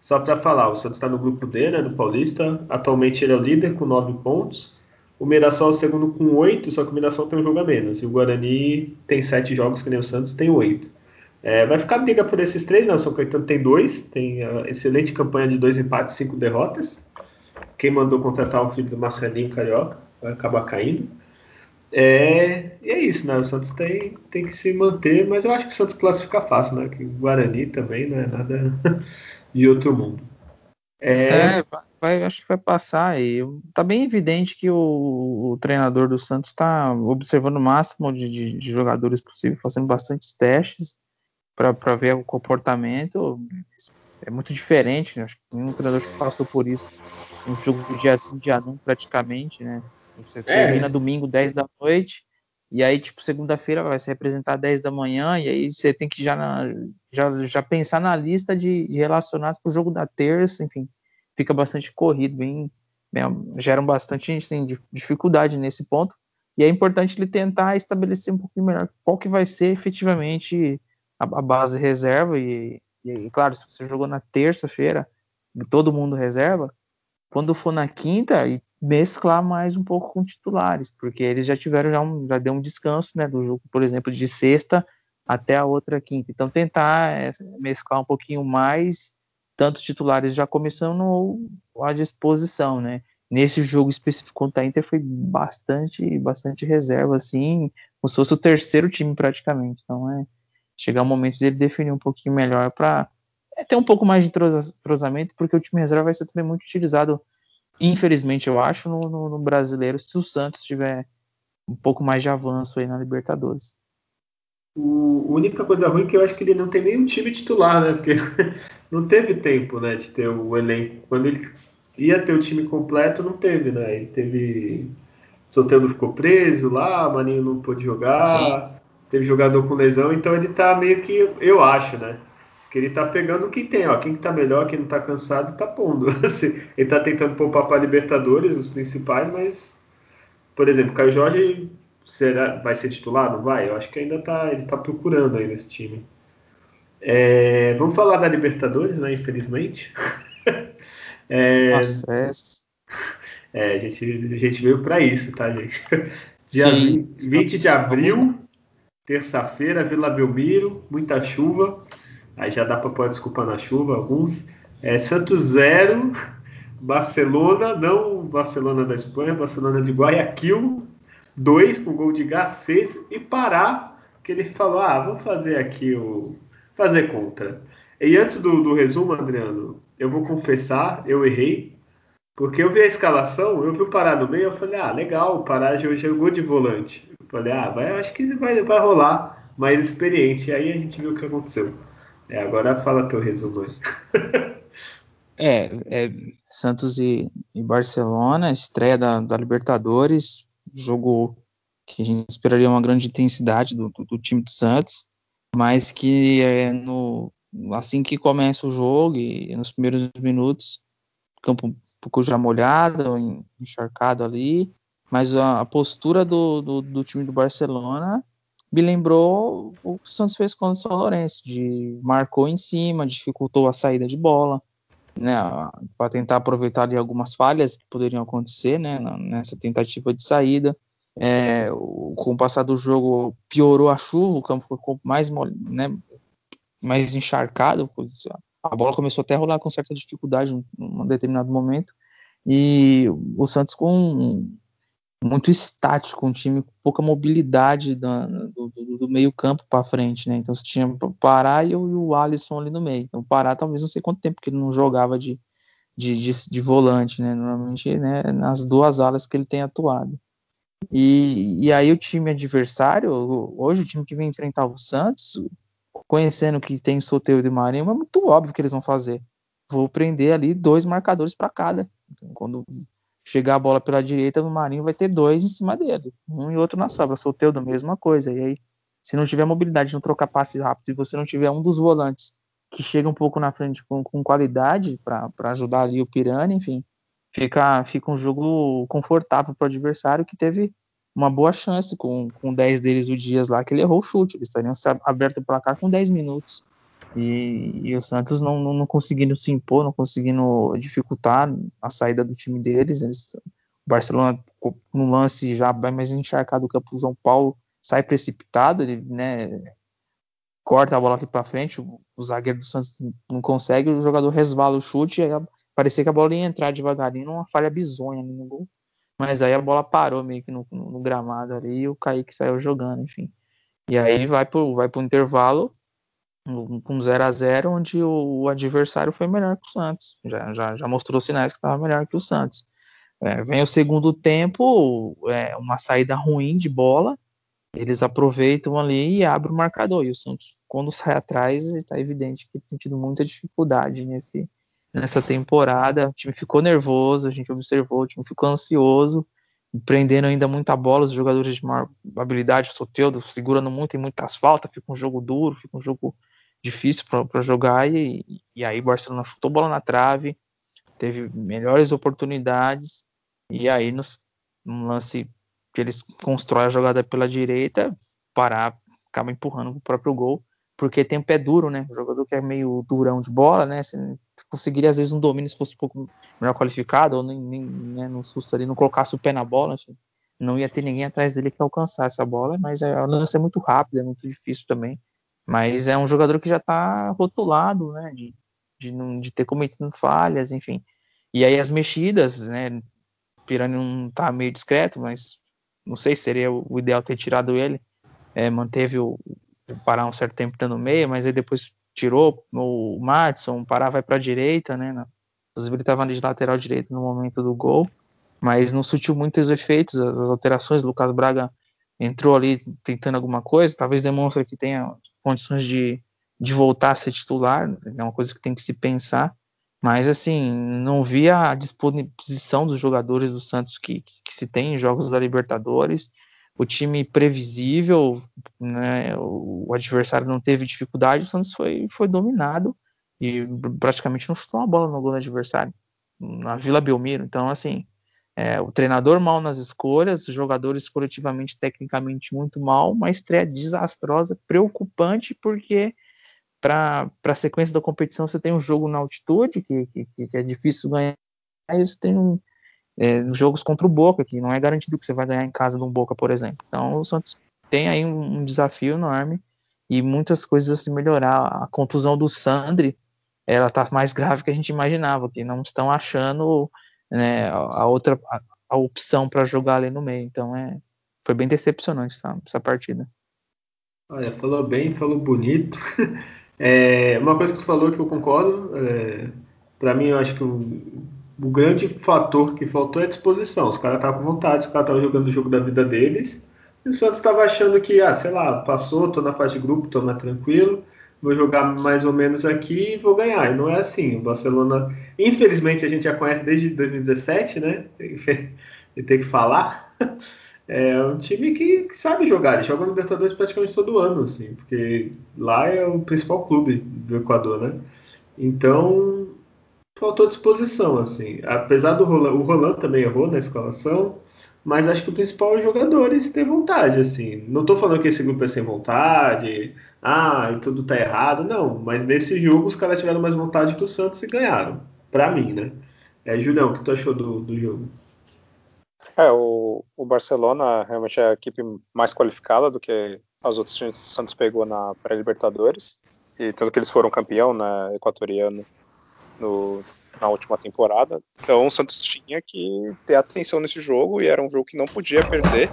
só para falar, o Santos está no grupo D, né, Paulista. Atualmente ele é o líder com 9 pontos. O Mirassol é o segundo com 8, só que o Mirassol tem um jogo a menos. E o Guarani tem 7 jogos, que nem o Santos tem 8. É, vai ficar briga por esses três. Né? O São Caetano tem dois, tem excelente campanha de dois empates e cinco derrotas. Quem mandou contratar o filho do Marcelinho Carioca vai acabar caindo. É, e é isso, né? O Santos tem, tem que se manter, mas eu acho que o Santos classifica fácil, né? Que o Guarani também não é nada de outro mundo. É, é vai, acho que vai passar aí. Tá bem evidente que o, o treinador do Santos está observando o máximo de, de, de, jogadores possível, fazendo bastantes testes para ver o comportamento. É muito diferente, né? Acho que nenhum treinador que passou por isso. Um jogo dia sim, dia não, praticamente, né? Você é. termina domingo 10 da noite, e aí, tipo, segunda-feira vai se representar 10 da manhã, e aí você tem que já, na, já, já pensar na lista de, de relacionados para o jogo da terça, enfim. fica bastante corrido, bem, bem geram bastante assim, dificuldade nesse ponto. E é importante ele tentar estabelecer um pouquinho melhor qual que vai ser efetivamente a, a base reserva. E, e, claro, se você jogou na terça-feira, todo mundo reserva, quando for na quinta, e mesclar mais um pouco com titulares, porque eles já tiveram, já, um, já deu um descanso né, do jogo, por exemplo, de sexta até a outra quinta. Então tentar é, mesclar um pouquinho mais, tanto titulares já começando à disposição, né? Nesse jogo específico contra a Inter foi bastante, bastante reserva, assim, como se fosse o terceiro time praticamente. Então é chegar o momento dele definir um pouquinho melhor para é, ter um pouco mais de entrosamento, porque o time reserva vai ser também muito utilizado, infelizmente, eu acho, no, no, no brasileiro, se o Santos tiver um pouco mais de avanço aí na Libertadores. O, a única coisa ruim é que eu acho que ele não tem nenhum time titular, né? Porque não teve tempo, né, de ter o elenco. Quando ele ia ter o time completo, não teve, né? Ele teve. Soteldo ficou preso lá, Maninho não pôde jogar, Sim. teve jogador com lesão, então ele tá meio que, eu acho, né? Que ele tá pegando o que tem, ó. Quem que tá melhor, quem não tá cansado, tá pondo. Assim, ele tá tentando poupar para Libertadores, os principais, mas, por exemplo, Caio Jorge será, vai ser titular? Não vai? Eu acho que ainda tá, ele tá procurando aí nesse time. É, vamos falar da Libertadores, né? Infelizmente. É. É, a gente, a gente veio para isso, tá, gente? Dia Sim. 20 de abril, terça-feira, Vila Belmiro, muita chuva. Aí já dá para pôr desculpa na chuva, alguns. É, Santos 0, Barcelona, não Barcelona da Espanha, Barcelona de Guayaquil, 2 com gol de Garcês e Pará, que ele falou: ah, vamos fazer aqui o. fazer contra. E antes do, do resumo, Adriano, eu vou confessar, eu errei. Porque eu vi a escalação, eu vi o Pará no meio, eu falei, ah, legal, o Pará jogou de volante. Eu falei, ah, vai, acho que vai, vai rolar mais experiente. E aí a gente viu o que aconteceu. É, agora fala teu resumo. É, é, Santos e, e, Barcelona, estreia da, da, Libertadores, jogo que a gente esperaria uma grande intensidade do, do, do time do Santos, mas que é, no, assim que começa o jogo e nos primeiros minutos, campo um pouco já molhado, encharcado ali, mas a, a postura do, do, do, time do Barcelona me lembrou o que o Santos fez contra o São Lourenço, de marcou em cima, dificultou a saída de bola, né, para tentar aproveitar ali algumas falhas que poderiam acontecer, né, nessa tentativa de saída. É, com o passar do jogo piorou a chuva, o campo ficou mais né, mais encharcado. A bola começou até a rolar com certa dificuldade em um determinado momento. E o Santos com muito estático, um time com pouca mobilidade do, do, do meio campo para frente, né? Então você tinha o Pará e o, e o Alisson ali no meio. Então o Pará talvez não sei quanto tempo que ele não jogava de, de, de, de volante, né? Normalmente né, nas duas alas que ele tem atuado. E, e aí o time adversário, hoje o time que vem enfrentar o Santos, conhecendo que tem Soteldo de Marinho, é muito óbvio que eles vão fazer. Vou prender ali dois marcadores para cada. Então, quando chegar a bola pela direita, no Marinho vai ter dois em cima dele, um e outro na sobra. Soteldo, mesma coisa. E aí, se não tiver mobilidade, não trocar passe rápido, e você não tiver um dos volantes que chega um pouco na frente com, com qualidade para ajudar ali o Piranha, enfim, fica, fica um jogo confortável para o adversário que teve uma boa chance com, com 10 deles o Dias lá, que ele errou o chute. Eles estariam aberto o placar com 10 minutos. E, e o Santos não, não, não, conseguindo se impor, não conseguindo dificultar a saída do time deles. Eles, o Barcelona, no lance já vai mais encharcado o campo do João Paulo, sai precipitado, ele né, corta a bola aqui para frente, o, o, zagueiro do Santos não consegue, o jogador resvala o chute, e parecia que a bola ia entrar devagarinho, uma falha bizonha no gol. Mas aí a bola parou meio que no, no, gramado ali e o Kaique saiu jogando, enfim. E aí vai pro, vai pro intervalo com 0 a 0 onde o, adversário foi melhor que o Santos. Já, já, já mostrou sinais que estava melhor que o Santos. É, vem o segundo tempo, é, uma saída ruim de bola, eles aproveitam ali e abrem o marcador. E o Santos, quando sai atrás, está evidente que tem tido muita dificuldade nesse, nessa temporada. O time ficou nervoso, a gente observou, o time ficou ansioso, prendendo ainda muita bola, os jogadores de maior habilidade, o Soteldo segurando muito em muitas faltas, fica um jogo duro, fica um jogo difícil para jogar, e, e aí o Barcelona chutou bola na trave, teve melhores oportunidades e aí nos, no lance que eles constroem a jogada pela direita, parar acaba empurrando o próprio gol, porque tem pé duro, né? O jogador que é meio durão de bola, né? Você conseguiria às vezes um domínio se fosse um pouco melhor qualificado, ou nem, nem né, no susto ali, não colocasse o pé na bola, não ia ter ninguém atrás dele que alcançasse a bola, mas é, a lance é muito rápida, é muito difícil também. Mas é um jogador que já está rotulado, né? De, de, não, de ter cometido falhas, enfim. E aí as mexidas, né? Pirani não tá meio discreto, mas não sei se seria o ideal ter tirado ele. É, manteve o, o Pará um certo tempo dando meia, mas aí depois tirou o Madison, o Pará vai para a direita, né? Inclusive ele estava de lateral direito no momento do gol, mas não surtiu muitos efeitos, as, as alterações. Lucas Braga entrou ali tentando alguma coisa, talvez demonstre que tenha condições de, de voltar a ser titular, é uma coisa que tem que se pensar. Mas assim, não via a disposição dos jogadores do Santos que, que, que se tem em jogos da Libertadores. O time previsível, né, o, o adversário não teve dificuldade, o Santos foi, foi dominado e praticamente não chutou uma bola no gol do adversário, na Vila Belmiro. Então, assim, é, o treinador mal nas escolhas, os jogadores coletivamente, tecnicamente muito mal, uma estreia desastrosa, preocupante, porque para a sequência da competição você tem um jogo na altitude, que, que, que é difícil ganhar, e você tem um, é, jogos contra o Boca, que não é garantido que você vai ganhar em casa de um Boca, por exemplo. Então o Santos tem aí um, um desafio enorme e muitas coisas a se melhorar. A contusão do Sandri, ela tá mais grave que a gente imaginava, que não estão achando né, a outra a, a opção para jogar ali no meio. Então é, foi bem decepcionante essa, essa partida. Olha, falou bem, falou bonito. É, uma coisa que tu falou que eu concordo, é, para mim eu acho que o, o, grande fator que faltou é a disposição. Os caras estavam com vontade, os caras estavam jogando o jogo da vida deles. E o Santos estava achando que, ah, sei lá, passou, tô na fase de grupo, tô mais tranquilo vou jogar mais ou menos aqui e vou ganhar. E não é assim. O Barcelona, infelizmente, a gente já conhece desde 2017, né? E tem que falar. É um time que, que sabe jogar. Ele joga no Libertadores praticamente todo ano, assim, porque lá é o principal clube do Equador, né? Então, faltou disposição, assim. Apesar do Roland, o Roland também errou na escalação, mas acho que o principal é os jogadores ter vontade, assim. Não estou falando que esse grupo é sem vontade, ah, e tudo tá errado, não. Mas nesse jogo os caras tiveram mais vontade que o Santos e ganharam. Para mim, né? É, Julião, o que tu achou do, do jogo? É, o, o Barcelona realmente é a equipe mais qualificada do que as outras que o Santos pegou na pré-Libertadores. E tanto que eles foram campeão na né, equatoriano no, na última temporada. Então o Santos tinha que ter atenção nesse jogo e era um jogo que não podia perder.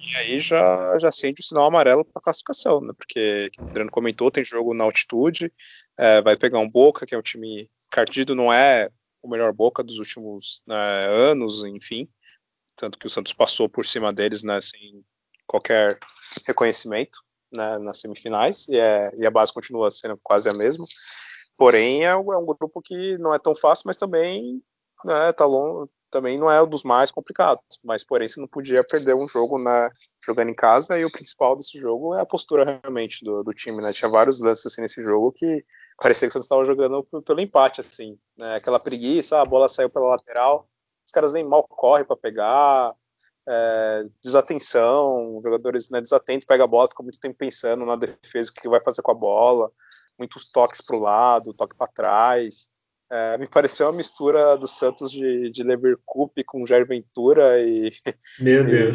E aí já, já acende o sinal amarelo para classificação, né? Porque, como o Adriano comentou, tem jogo na altitude, é, vai pegar um Boca, que é um time cardido, não é o melhor Boca dos últimos né, anos, enfim. Tanto que o Santos passou por cima deles né, sem qualquer reconhecimento né, nas semifinais, e, é, e a base continua sendo quase a mesma. Porém, é um, é um grupo que não é tão fácil, mas também né, tá também não é um dos mais complicados. Mas, porém, você não podia perder um jogo na, jogando em casa, e o principal desse jogo é a postura realmente do, do time. Né? Tinha vários lances assim, nesse jogo que parecia que você estava jogando pelo empate, assim. Né? Aquela preguiça, a bola saiu pela lateral, os caras nem mal correm para pegar. É, desatenção, jogadores né, desatentos, pega a bola, fica muito tempo pensando na defesa, o que vai fazer com a bola muitos toques para o lado, toque para trás. É, me pareceu uma mistura do Santos de, de Leverkusen com Jair Ventura e. Meu Deus.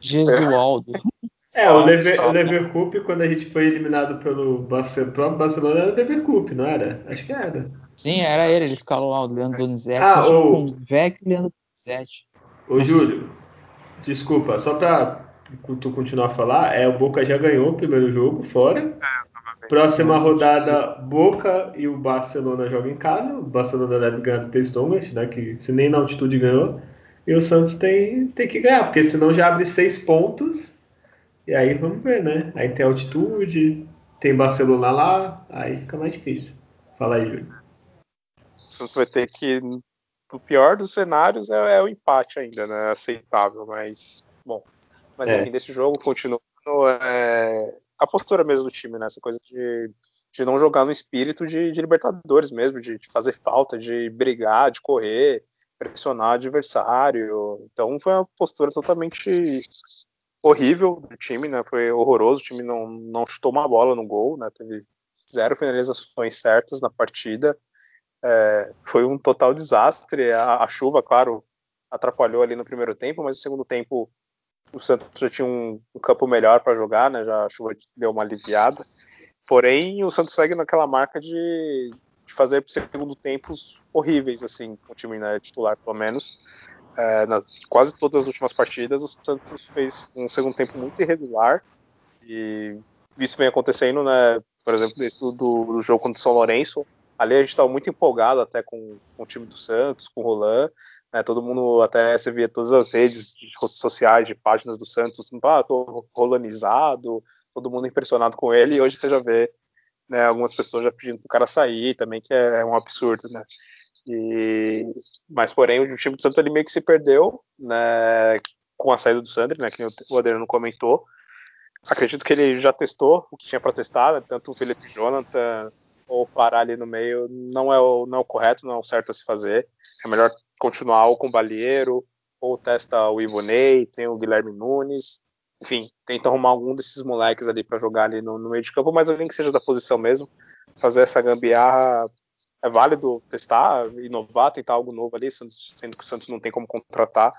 Jesualdo. É, o, Lever, o Leverkusen, quando a gente foi eliminado pelo Barcelona, próprio Barcelona, era o Leverkusen, não era? Acho que era. Sim, era ele, ele escalou lá o Leandro Donizete. Ah, o... com o Vec e Leandro Donizete. Ô, Júlio, desculpa, só pra tu continuar a falar, é, o Boca já ganhou o primeiro jogo fora. É, Próxima rodada, Boca e o Barcelona jogam em casa. O Barcelona deve ganhar do Testongas, né? Que se nem na altitude ganhou. E o Santos tem, tem que ganhar, porque senão já abre seis pontos. E aí vamos ver, né? Aí tem altitude, tem Barcelona lá, aí fica mais difícil. Fala aí, Júlio. O Santos vai ter que. O pior dos cenários é, é o empate ainda, né? Aceitável, mas. Bom. Mas é. enfim, desse jogo, continuando. É, a postura mesmo do time, né? Essa coisa de de não jogar no espírito de, de Libertadores mesmo, de, de, fazer falta, de brigar, de correr, pressionar o adversário. Então foi uma postura totalmente horrível do time, né? Foi horroroso, o time não, não chutou uma bola no gol, né? Teve zero finalizações certas na partida. É, foi um total desastre. A, a, chuva, claro, atrapalhou ali no primeiro tempo, mas no segundo tempo o Santos já tinha um, um campo melhor para jogar, né? Já a chuva deu uma aliviada. Porém, o Santos segue naquela marca de, de fazer segundo tempos horríveis, assim, com o time né, titular, pelo menos. É, na, quase todas as últimas partidas, o Santos fez um segundo tempo muito irregular. E isso vem acontecendo, né? Por exemplo, desde do, do jogo contra o São Lourenço. Ali a gente estava muito empolgado até com, com, o time do Santos, com o Roland. Né, todo mundo, até você via todas as redes sociais, de páginas do Santos, ah, tô rolanizado, todo mundo impressionado com ele, e hoje você já vê né, algumas pessoas já pedindo pro cara sair também, que é um absurdo, né? E, mas, porém, o time do Santos ele meio que se perdeu né, com a saída do Sandri, né, que o Adriano comentou. Acredito que ele já testou o que tinha para testar, né, tanto o Felipe Jonathan ou parar ali no meio não é, o, não é o correto, não é o certo a se fazer. É melhor continuar ou com o Balieiro, ou testa o Ivonei, tem o Guilherme Nunes, enfim, tenta arrumar algum desses moleques ali para jogar ali no, no, meio de campo, mas alguém que seja da posição mesmo, fazer essa gambiarra é válido testar, inovar, tentar algo novo ali, sendo que o Santos não tem como contratar,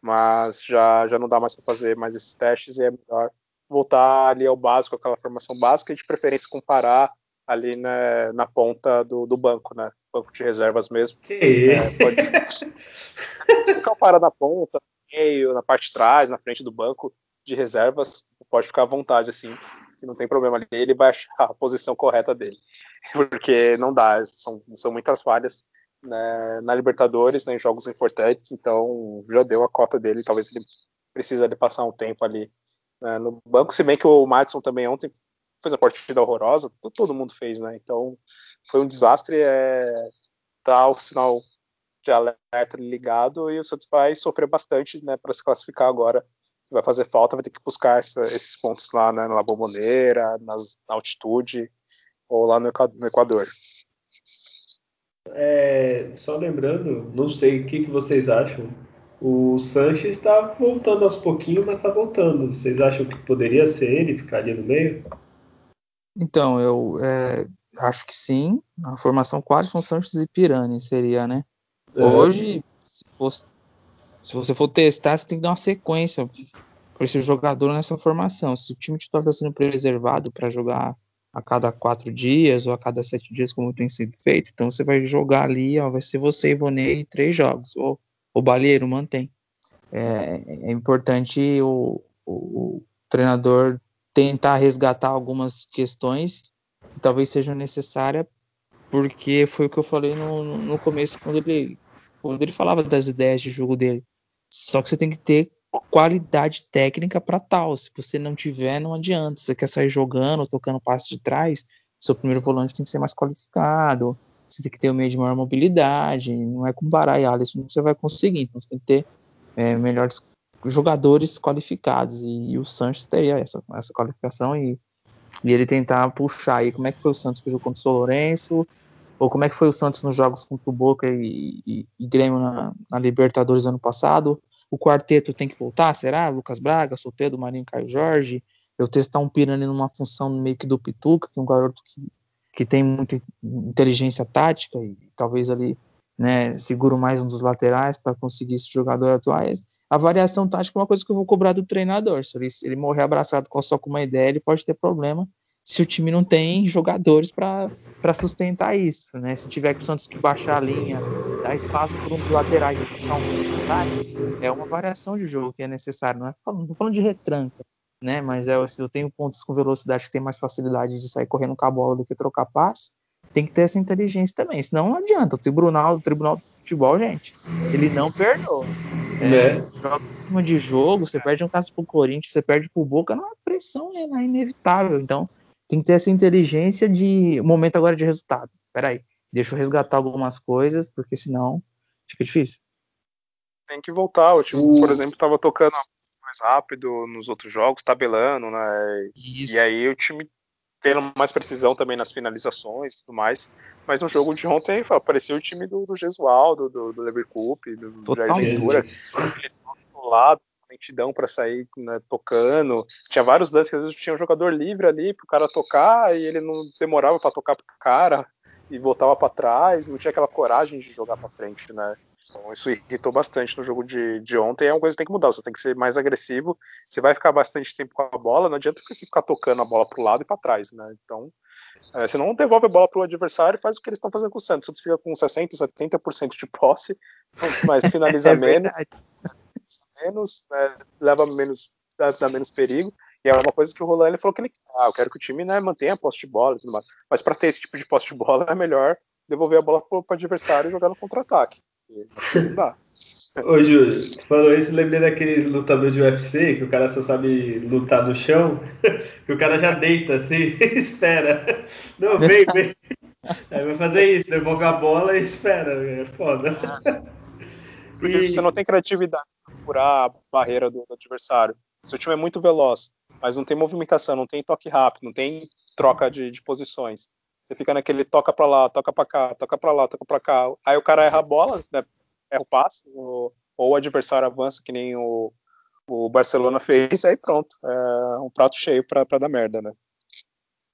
mas já, já não dá mais para fazer mais esses testes e é melhor voltar ali ao básico, aquela formação básica e de preferência comparar ali né, na ponta do, do, banco, né? Banco de reservas mesmo. Que é, pode ficar parado na ponta, no meio, na parte de trás, na frente do banco de reservas, pode ficar à vontade, assim, que não tem problema ali, ele vai achar a posição correta dele. Porque não dá, são, são muitas falhas né, na Libertadores, né, em jogos importantes, então já deu a cota dele, talvez ele precisa de passar um tempo ali né, no banco, se bem que o Madison também ontem fez uma partida horrorosa, todo mundo fez, né, então foi um desastre, é, tá o sinal de alerta ligado e o Santos vai sofrer bastante né, para se classificar agora vai fazer falta, vai ter que buscar essa, esses pontos lá né, na bomboneira, nas, na altitude ou lá no Equador. É, só lembrando, não sei o que, que vocês acham. O Sanches está voltando aos pouquinhos, mas está voltando. Vocês acham que poderia ser ele, ficaria no meio? Então, eu é, acho que sim. A formação quase com Sanches e Pirani seria, né? É. Hoje, se fosse se você for testar, você tem que dar uma sequência para esse jogador nessa formação. Se o time titular está sendo preservado para jogar a cada quatro dias ou a cada sete dias, como tem sido feito, então você vai jogar ali, ó, vai ser você e Ivonei três jogos. Ou o Balheiro mantém. É, é importante o, o, o, treinador tentar resgatar algumas questões que talvez sejam necessárias, porque foi o que eu falei no, no começo, quando ele, quando ele falava das ideias de jogo dele. Só que você tem que ter qualidade técnica para tal. Se você não tiver, não adianta. Você quer sair jogando, tocando passe de trás, seu primeiro volante tem que ser mais qualificado. Você tem que ter o meio de maior mobilidade. Não é com Pará e Alisson que você vai conseguir. Então você tem que ter é, melhores jogadores qualificados. E, e, o Santos teria essa, essa qualificação e, e ele tentar puxar aí como é que foi o Santos que jogou contra o São Lourenço, ou como é que foi o Santos nos jogos contra o Boca e, e, e Grêmio na, na, Libertadores ano passado? O quarteto tem que voltar, será? Lucas Braga, Soteldo, Marinho, Caio Jorge. Eu testar um Pirani numa função meio que do Pituca, que é um garoto que, que tem muita inteligência tática e talvez ali né, seguro mais um dos laterais para conseguir esse jogador atuar. A variação tática é uma coisa que eu vou cobrar do treinador. Se ele, se ele morrer abraçado só com uma ideia, ele pode ter problema se o time não tem jogadores para sustentar isso, né? Se tiver que o Santos que baixar a linha, dar espaço para um dos laterais e puxar um é uma variação de jogo que é necessário, não é falando, não falando de retranca, né? Mas é, se eu tenho pontos com velocidade que tem mais facilidade de sair correndo com a bola do que trocar passe, tem que ter essa inteligência também, senão não adianta. O tribunal, o tribunal do futebol, gente, ele não perdoa. É, né? Joga em cima de jogo, você perde um caso pro Corinthians, você perde pro Boca, não, a pressão é, é inevitável. Então, tem que ter essa inteligência de momento agora de resultado. Peraí, deixa eu resgatar algumas coisas, porque senão fica difícil. Tem que voltar. O time, por exemplo, estava tocando mais rápido nos outros jogos, tabelando, né? Isso. E aí o time tendo mais precisão também nas finalizações e tudo mais. Mas no jogo de ontem apareceu o time do, do Gesualdo, do, do Leverkusen, do, do Jair Ventura, do lado, lentidão para sair né, tocando. Tinha vários lances que às vezes tinha um jogador livre ali pro cara tocar e ele não demorava para tocar pro cara e voltava para trás, não tinha aquela coragem de jogar para frente, né? Então, isso irritou bastante no jogo de, de ontem. É uma coisa que tem que mudar. Você tem que ser mais agressivo. Você vai ficar bastante tempo com a bola. Não adianta você ficar tocando a bola para o lado e para trás, né? Então, é, você não devolve a bola para o adversário e faz o que eles estão fazendo com o Santos. O Santos fica com 60%, 70% de posse, mas finaliza é menos, menos né, leva menos, dá, dá, menos perigo. E é uma coisa que o Roland ele falou que ele ah, eu quero que o time né, mantenha a posse de bola e tudo mais. Mas para ter esse tipo de posse de bola é melhor devolver a bola para o adversário e jogar no contra-ataque. Não dá. Ô, Júlio, tu falou isso, lembrei daqueles lutadores de UFC, que o cara só sabe lutar no chão, que o cara já deita assim, espera. Não, vem, vem. Aí vai fazer isso, devolve a bola e espera, é foda. Porque e... você não tem criatividade furar a barreira do adversário. Seu time é muito veloz, mas não tem movimentação, não tem toque rápido, não tem troca de, de posições. Você fica naquele toca para lá, toca para cá, toca para lá, toca para cá. Aí o cara erra a bola, né? erra o passe, ou, ou o adversário avança que nem o, o Barcelona fez, aí pronto, é um prato cheio para dar merda, né?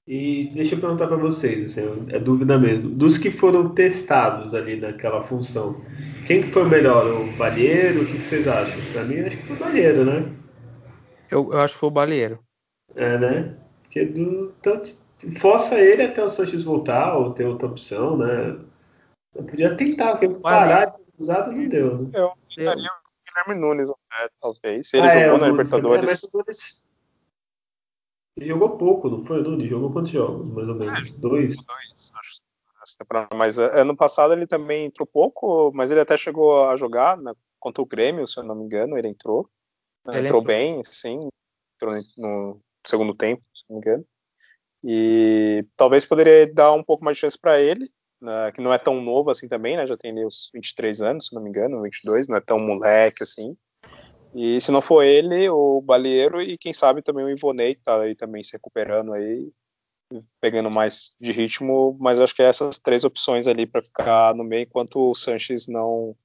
E deixa eu perguntar para vocês, assim, é dúvida mesmo. Dos que foram testados ali naquela função, quem que foi o melhor? O Balheiro? O que, que vocês acham? Para mim, acho que foi o Balheiro, né? Eu, eu acho que foi o Balheiro. É, né? Porque do, tanto, força ele até o Sanches voltar ou ter outra opção, né? Eu podia tentar, porque parar de usado não deu. Né? Eu tentaria o Guilherme Nunes até, talvez. Ele ah, jogou é, na Libertadores. Ele jogou pouco, não foi, Nunes? Jogou quantos jogos, mais ou menos? É, dois? Dois, acho. Mas é, ano passado ele também entrou pouco, mas ele até chegou a jogar né, contra o Grêmio, se eu não me engano, ele entrou. Ele entrou, entrou bem, sim, entrou no segundo tempo, se não me engano. E talvez poderia dar um pouco mais de chance para ele, né, que não é tão novo assim também, né? Já tem ali os 23 anos, se não me engano, 22, não é tão moleque assim. E se não for ele, o Balieiro e quem sabe também o Ivonei, que tá aí também se recuperando aí, pegando mais de ritmo, mas acho que é essas três opções ali para ficar no meio enquanto o Sanches não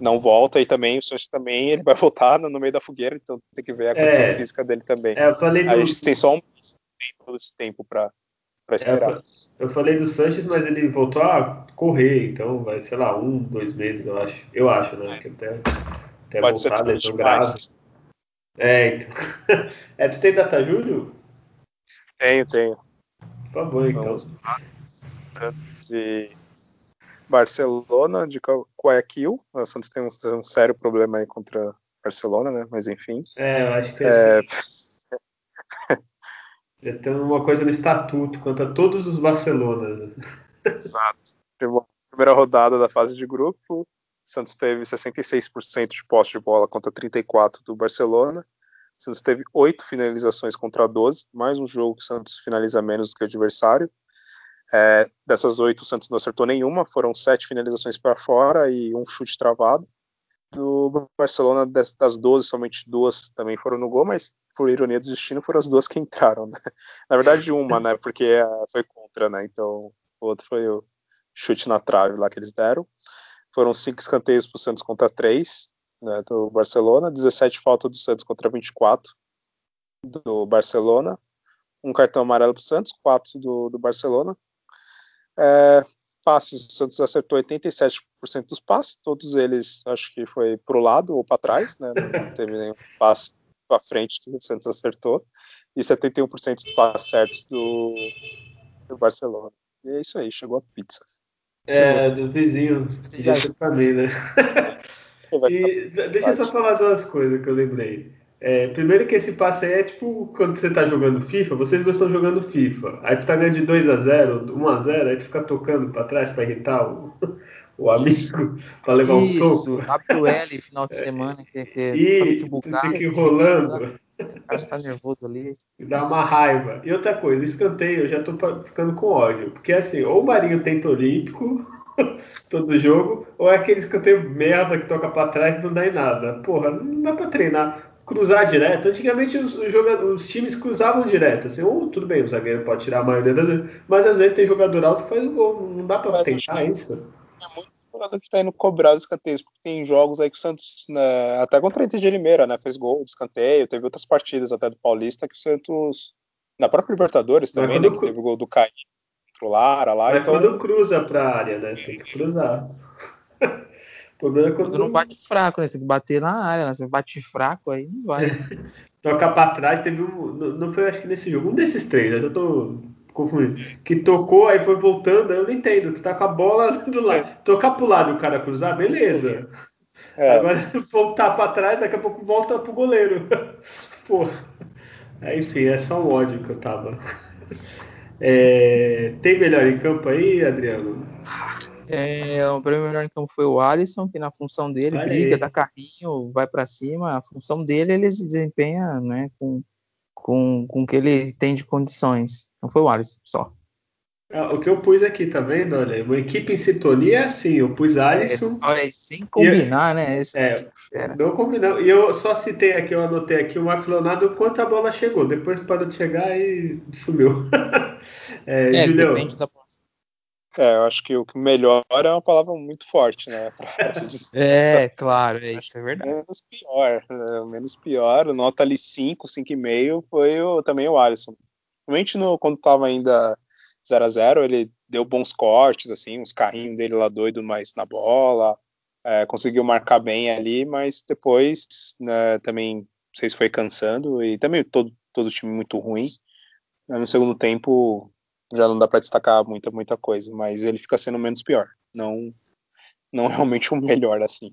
não volta e também o Sanches também ele vai voltar no, meio da fogueira, então tem que ver a condição é, física dele também. É, eu falei do... A gente tem só um todo esse tempo para esperar. É, eu falei do Sanches, mas ele voltou a correr, então vai, sei lá, um, dois meses, eu acho. Eu acho, né? É. Que até, até Pode voltar, lesão grave. É, então. é, tu tem data Júlio? Tenho, tenho. Por favor, então. De Barcelona, de Guayaquil. O Santos tem um, um, sério problema aí contra Barcelona, né? Mas enfim. É, eu acho que é. Já tem uma coisa no estatuto quanto a todos os Barcelona. Exato. Primeira rodada da fase de grupo, Santos teve 66% de posse de bola contra 34% do Barcelona. Santos teve 8 finalizações contra 12, mais um jogo que o Santos finaliza menos do que o adversário. É, dessas 8, o Santos não acertou nenhuma, foram 7 finalizações para fora e um chute travado. Do Barcelona, das, das 12, somente duas também foram no gol, mas por ironia do destino, foram as duas que entraram, né? Na verdade, uma, né? Porque foi contra, né? Então, o outro foi o chute na trave lá que eles deram. Foram cinco escanteios para o Santos contra três né, do Barcelona, 17 faltas do Santos contra 24 do Barcelona, um cartão amarelo para o Santos, quatro do, do Barcelona. É, passes, o Santos acertou 87% dos passes, todos eles acho que foi para o lado ou para trás, né? Não teve nenhum passe à frente que o Santos acertou e 71% dos passes certos do, do Barcelona. E é isso aí, chegou a pizza. É, do vizinho, pra mim, né? e deixa eu só falar duas coisas que eu lembrei. É, primeiro que esse passe aí é tipo quando você tá jogando FIFA, vocês dois estão jogando FIFA, aí tu tá ganhando de 2x0, 1x0, aí tu fica tocando pra trás pra irritar o, o amigo para levar Isso, um soco. WL final de semana, que, que e tá bugar, fica enrolando. O cara está nervoso ali. Dá uma raiva. E outra coisa, escanteio, eu já tô ficando com ódio. Porque assim, ou o Marinho tenta olímpico todo jogo, ou é aquele escanteio merda que toca para trás e não dá em nada. Porra, não dá para treinar. cruzar direto. Antigamente os, os, os times cruzavam direto. Assim, ou tudo bem, o zagueiro pode tirar a maioria das vezes, mas às vezes tem jogador alto que faz o gol. Não dá pra tentar isso. É muito jogador que tá indo cobrar os escanteios, porque tem jogos aí que o Santos, né, até contra o Inter de Limeira, né, fez gol de escanteio, teve outras partidas até do Paulista que o Santos, na própria Libertadores também, né, que teve o gol do Caio contra o Lara lá. Mas então... quando cruza pra área, né, tem que cruzar. O problema é quando, quando não bate fraco, né? Você tem que bater na área, né? Você bate fraco, aí não vai. Tocar pra trás, teve um. Não foi, acho que nesse jogo, um desses três, né? Eu tô confundindo. Que tocou, aí foi voltando, eu não entendo. Você tá com a bola do lado. Tocar pro lado e o cara cruzar, beleza. É. Agora voltar pra trás, daqui a pouco volta pro goleiro. Pô. Enfim, é só um ódio que eu tava. É, tem melhor em campo aí, Adriano? É, o primeiro melhor em campo foi o Alisson, que na função dele, Olha briga, aí. dá carrinho, vai para cima. A função dele ele se desempenha né, com, com, com o que ele tem de condições. Não foi o Alisson só. Ah, o que eu pus aqui, tá vendo? Olha, uma equipe em sintonia é assim, eu pus é, Alisson. É, sem combinar, né? Esse é, tipo não combinar. E eu só citei aqui, eu anotei aqui o Max Leonardo quanto a bola chegou. Depois parou de chegar e sumiu. é, é depende da é, eu acho que o melhor é uma palavra muito forte, né? É, claro, é isso, é verdade. Menos pior, né? menos pior, nota ali 5, 5,5 foi o, também o Alisson. Realmente no, quando tava ainda 0 a 0 ele deu bons cortes, assim, uns carrinhos dele lá doido mais na bola, é, conseguiu marcar bem ali, mas depois né, também, não sei se foi cansando, e também todo, todo time muito ruim. No segundo tempo, já não dá para destacar muita, muita coisa, mas ele fica sendo menos pior. Não, não realmente o melhor assim.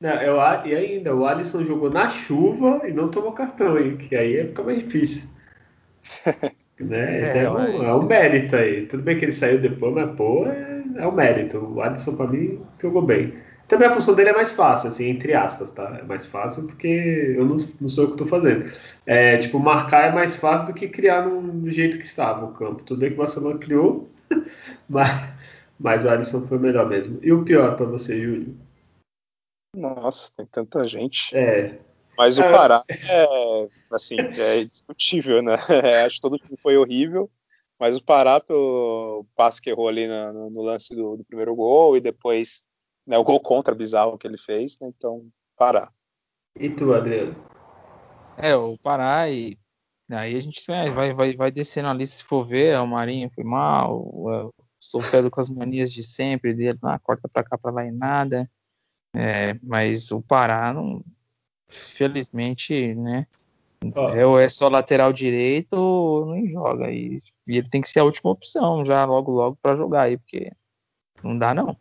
Não, eu, e ainda, o Alisson jogou na chuva e não tomou cartão, hein? Que aí fica mais difícil. né? É, é, um, é, um, mérito aí. Tudo bem que ele saiu depois, mas pô, é, é um mérito. O Alisson, para mim, jogou bem. Também a função dele é mais fácil, assim, entre aspas, tá? É mais fácil porque eu não, não sou o que estou fazendo. É, tipo, marcar é mais fácil do que criar no, no jeito que estava o campo. Tudo bem que o Barcelona criou, mas, mas o Alisson foi melhor mesmo. E o pior para você, Júlio? Nossa, tem tanta gente. É. Mas o é. Pará é, assim, é discutível, né? Acho que todo time foi horrível, mas o Pará, pelo passe que errou ali no, no lance do, do primeiro gol e depois né, o gol contra bizarro que ele fez, né, então Pará. E tu, Adriano? É, o Pará e aí a gente vai, vai, vai descendo ali se for ver, o Marinho foi mal, o solteiro com as manias de sempre dele, ah, corta pra cá, pra lá e nada. É, mas o Pará não, felizmente, né? Oh. É, é só lateral direito ou não joga. E, e, ele tem que ser a última opção já logo logo para jogar aí, porque não dá não.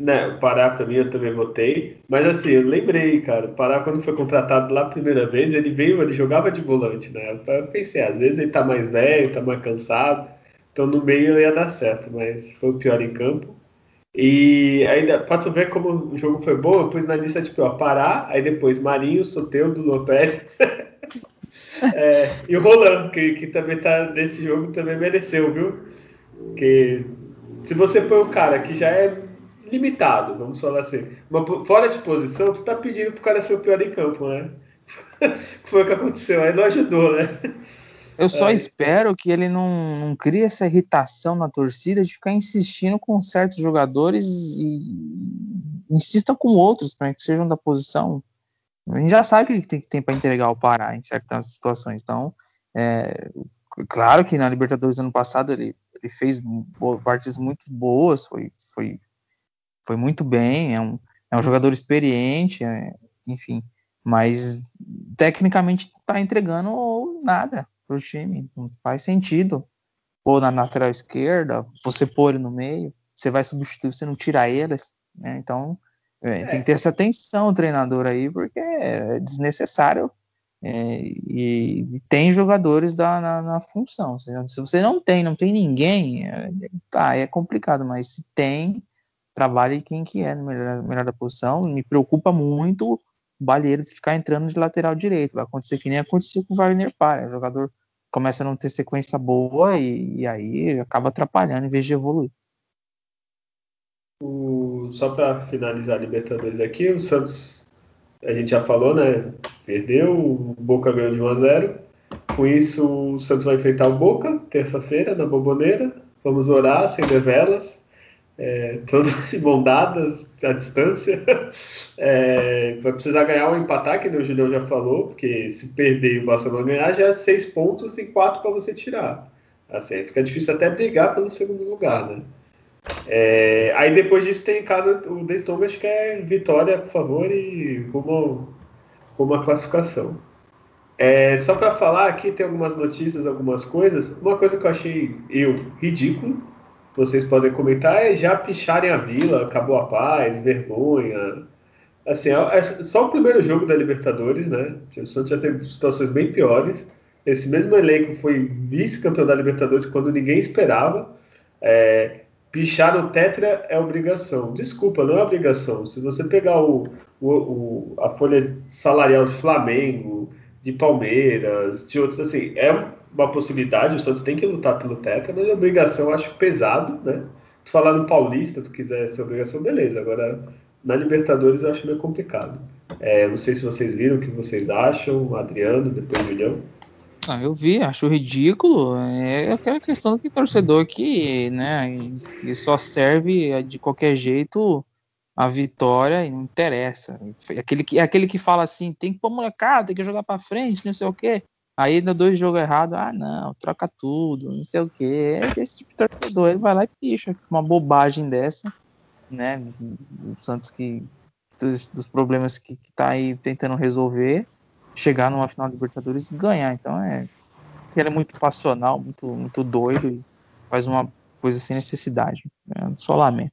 Né, o Pará mim eu também votei. Mas assim, eu lembrei, cara, o Pará quando foi contratado lá a primeira vez, ele veio, ele jogava de volante, né? Eu pensei, às vezes ele tá mais velho, tá mais cansado, então no meio ia dar certo, mas foi o pior em campo. E ainda, pra tu ver como o jogo foi bom, eu pus na lista tipo, ó, Pará, aí depois Marinho, Soteudo, Lopes é, e o Roland, que, que também tá nesse jogo, também mereceu, viu? Que se você põe o cara que já é limitado, vamos falar assim. Uma, fora de posição, você está pedindo para o cara ser o pior em campo, né? Foi o que aconteceu, aí não ajudou, né? Eu só espero que ele não, não crie essa irritação na torcida de ficar insistindo com certos jogadores e insista com outros para que sejam da posição. A gente já sabe o que tem, que tem para entregar o Pará em certas situações. Então, é, claro que na Libertadores ano passado ele, ele fez partidas muito boas, foi, foi foi muito bem, é um, é um jogador experiente, é, enfim, mas tecnicamente está entregando nada para o time, não faz sentido. Ou na lateral esquerda, você pôr ele no meio, você vai substituir, você não tira eles, né? Então é, tem que ter essa atenção o treinador aí, porque é desnecessário é, e, e, tem jogadores da, na, na função. Se, se, você não tem, não tem ninguém, é, tá, é complicado, mas se tem, trabalhe quem que é no melhor, melhor da posição. Me preocupa muito o Balheiro ficar entrando de lateral direito. Vai acontecer que nem aconteceu com o Wagner Parra. O jogador começa a não ter sequência boa e, e aí acaba atrapalhando em vez de evoluir. O, só para finalizar a Libertadores aqui, o Santos, a gente já falou, né? Perdeu, o Boca ganhou de 1 a 0. Com isso, o Santos vai enfrentar o Boca terça-feira na Boboneira. Vamos orar, acender velas, é, todas de mão dadas, à distância. É, vai precisar ganhar ou empatar, que o Julião já falou, porque se perder e o Barcelona ganhar, já é seis pontos e quatro para você tirar. Assim, fica difícil até brigar pelo segundo lugar, né? É, aí depois disso tem em casa o The Strongest, que é vitória, por favor, e rumo, rumo a classificação. É, só para falar aqui, tem algumas notícias, algumas coisas. Uma coisa que eu achei eu ridículo, vocês podem comentar, é já picharem a vila, acabou a paz, vergonha. Assim, é, é só o primeiro jogo da Libertadores, né? O Santos já teve situações bem piores. Esse mesmo elenco foi vice-campeão da Libertadores quando ninguém esperava. É, pichar no Tetra é obrigação. Desculpa, não é obrigação. Se você pegar o, o, o, a folha salarial de Flamengo, de Palmeiras, de outros, assim, é uma possibilidade. O Santos tem que lutar pelo Tetra, mas a obrigação acho pesado, né? Tu falar no Paulista, tu quiser essa obrigação, beleza. Agora, na Libertadores eu acho meio complicado. É, não sei se vocês viram o que vocês acham, Adriano, depois Julião. Ah, eu vi, acho ridículo. É aquela questão que torcedor que, né, que só serve de qualquer jeito a vitória e não interessa. Aquele que, aquele que fala assim, tem que pôr molecada, tem que jogar para frente, não sei o quê. Aí no dois jogos errados, ah não, troca tudo, não sei o quê. É esse tipo de torcedor, ele vai lá e picha uma bobagem dessa, né? O Santos que dos, dos problemas que, que tá aí tentando resolver chegar numa final de Libertadores e ganhar. Então é. Ele é muito passional, muito, muito doido e faz uma coisa sem necessidade. Né? Só lamento.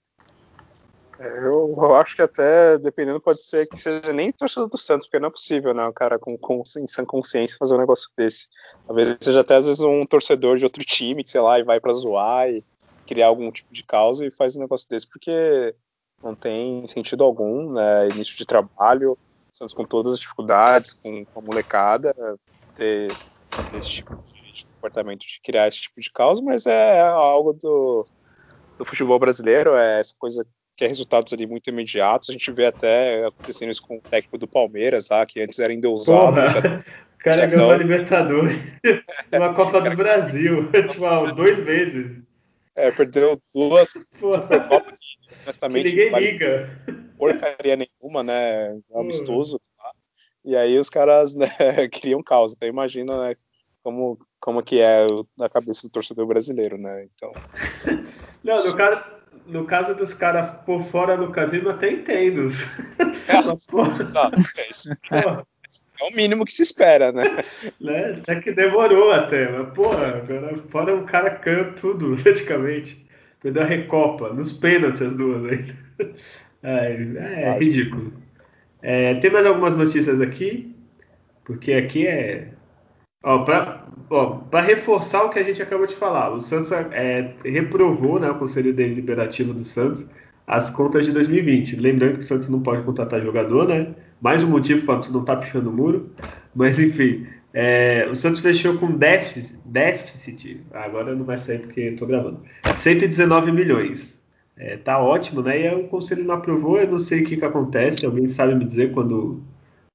É, eu, eu, acho que até, dependendo, pode ser que seja nem torcedor do Santos, porque não é possível, né? O cara com, com em sã consciência fazer um negócio desse. Talvez seja até às vezes um torcedor de outro time, que sei lá, e vai para zoar e criar algum tipo de causa e faz um negócio desse, porque não tem sentido algum, né? Início de trabalho, Santos com todas as dificuldades, com, com a molecada, ter esse tipo de, comportamento de criar esse tipo de causa, mas é algo do, do futebol brasileiro, é essa coisa que é resultados ali muito imediatos. A gente vê até acontecendo isso com o técnico do Palmeiras, lá, que antes era endeusado. Já, o cara ganhou a Libertadores, uma Copa do Brasil, tipo, dois meses. É, perdeu duas Supercopas que, honestamente, que ninguém liga. porcaria nenhuma, né? Amistoso. Tá? E aí os caras né, criam causa. Então imagina né, como, como que é na cabeça do torcedor brasileiro, né? Então. Não, no caso, no caso dos caras por fora do casino, até entendo. É, exato, é isso. É o mínimo que se espera, né? né? Até que demorou até, mas porra, agora fora o cara canha tudo, praticamente. Perdeu a recopa, nos pênaltis as duas ainda. É, é ridículo. É, tem mais algumas notícias aqui, porque aqui é. Para reforçar o que a gente acabou de falar, o Santos é, reprovou né, o Conselho Deliberativo do Santos as contas de 2020. Lembrando que o Santos não pode contratar jogador, né? Mais um motivo para não estar tá pichando o muro. Mas enfim, é, o Santos fechou com déficit, déficit, agora não vai sair porque estou gravando, 119 milhões. É, tá ótimo, né? E o conselho não aprovou, eu não sei o que, que acontece. Alguém sabe me dizer quando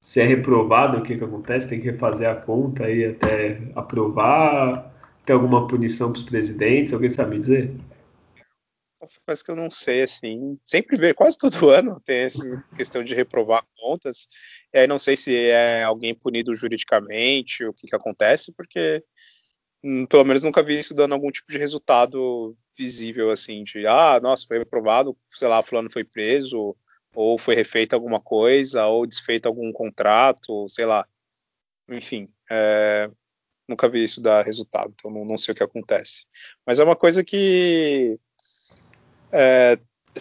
se é reprovado o que, que acontece? Tem que refazer a conta aí até aprovar? Tem alguma punição para os presidentes? Alguém sabe me dizer? confesso que eu não sei, assim, sempre vê, quase todo ano tem essa questão de reprovar contas, e aí não sei se é alguém punido juridicamente, o que que acontece, porque hum, pelo menos nunca vi isso dando algum tipo de resultado visível, assim, de, ah, nossa, foi reprovado, sei lá, fulano foi preso, ou foi refeita alguma coisa, ou desfeito algum contrato, sei lá, enfim, é, nunca vi isso dar resultado, então não, não sei o que acontece. Mas é uma coisa que é,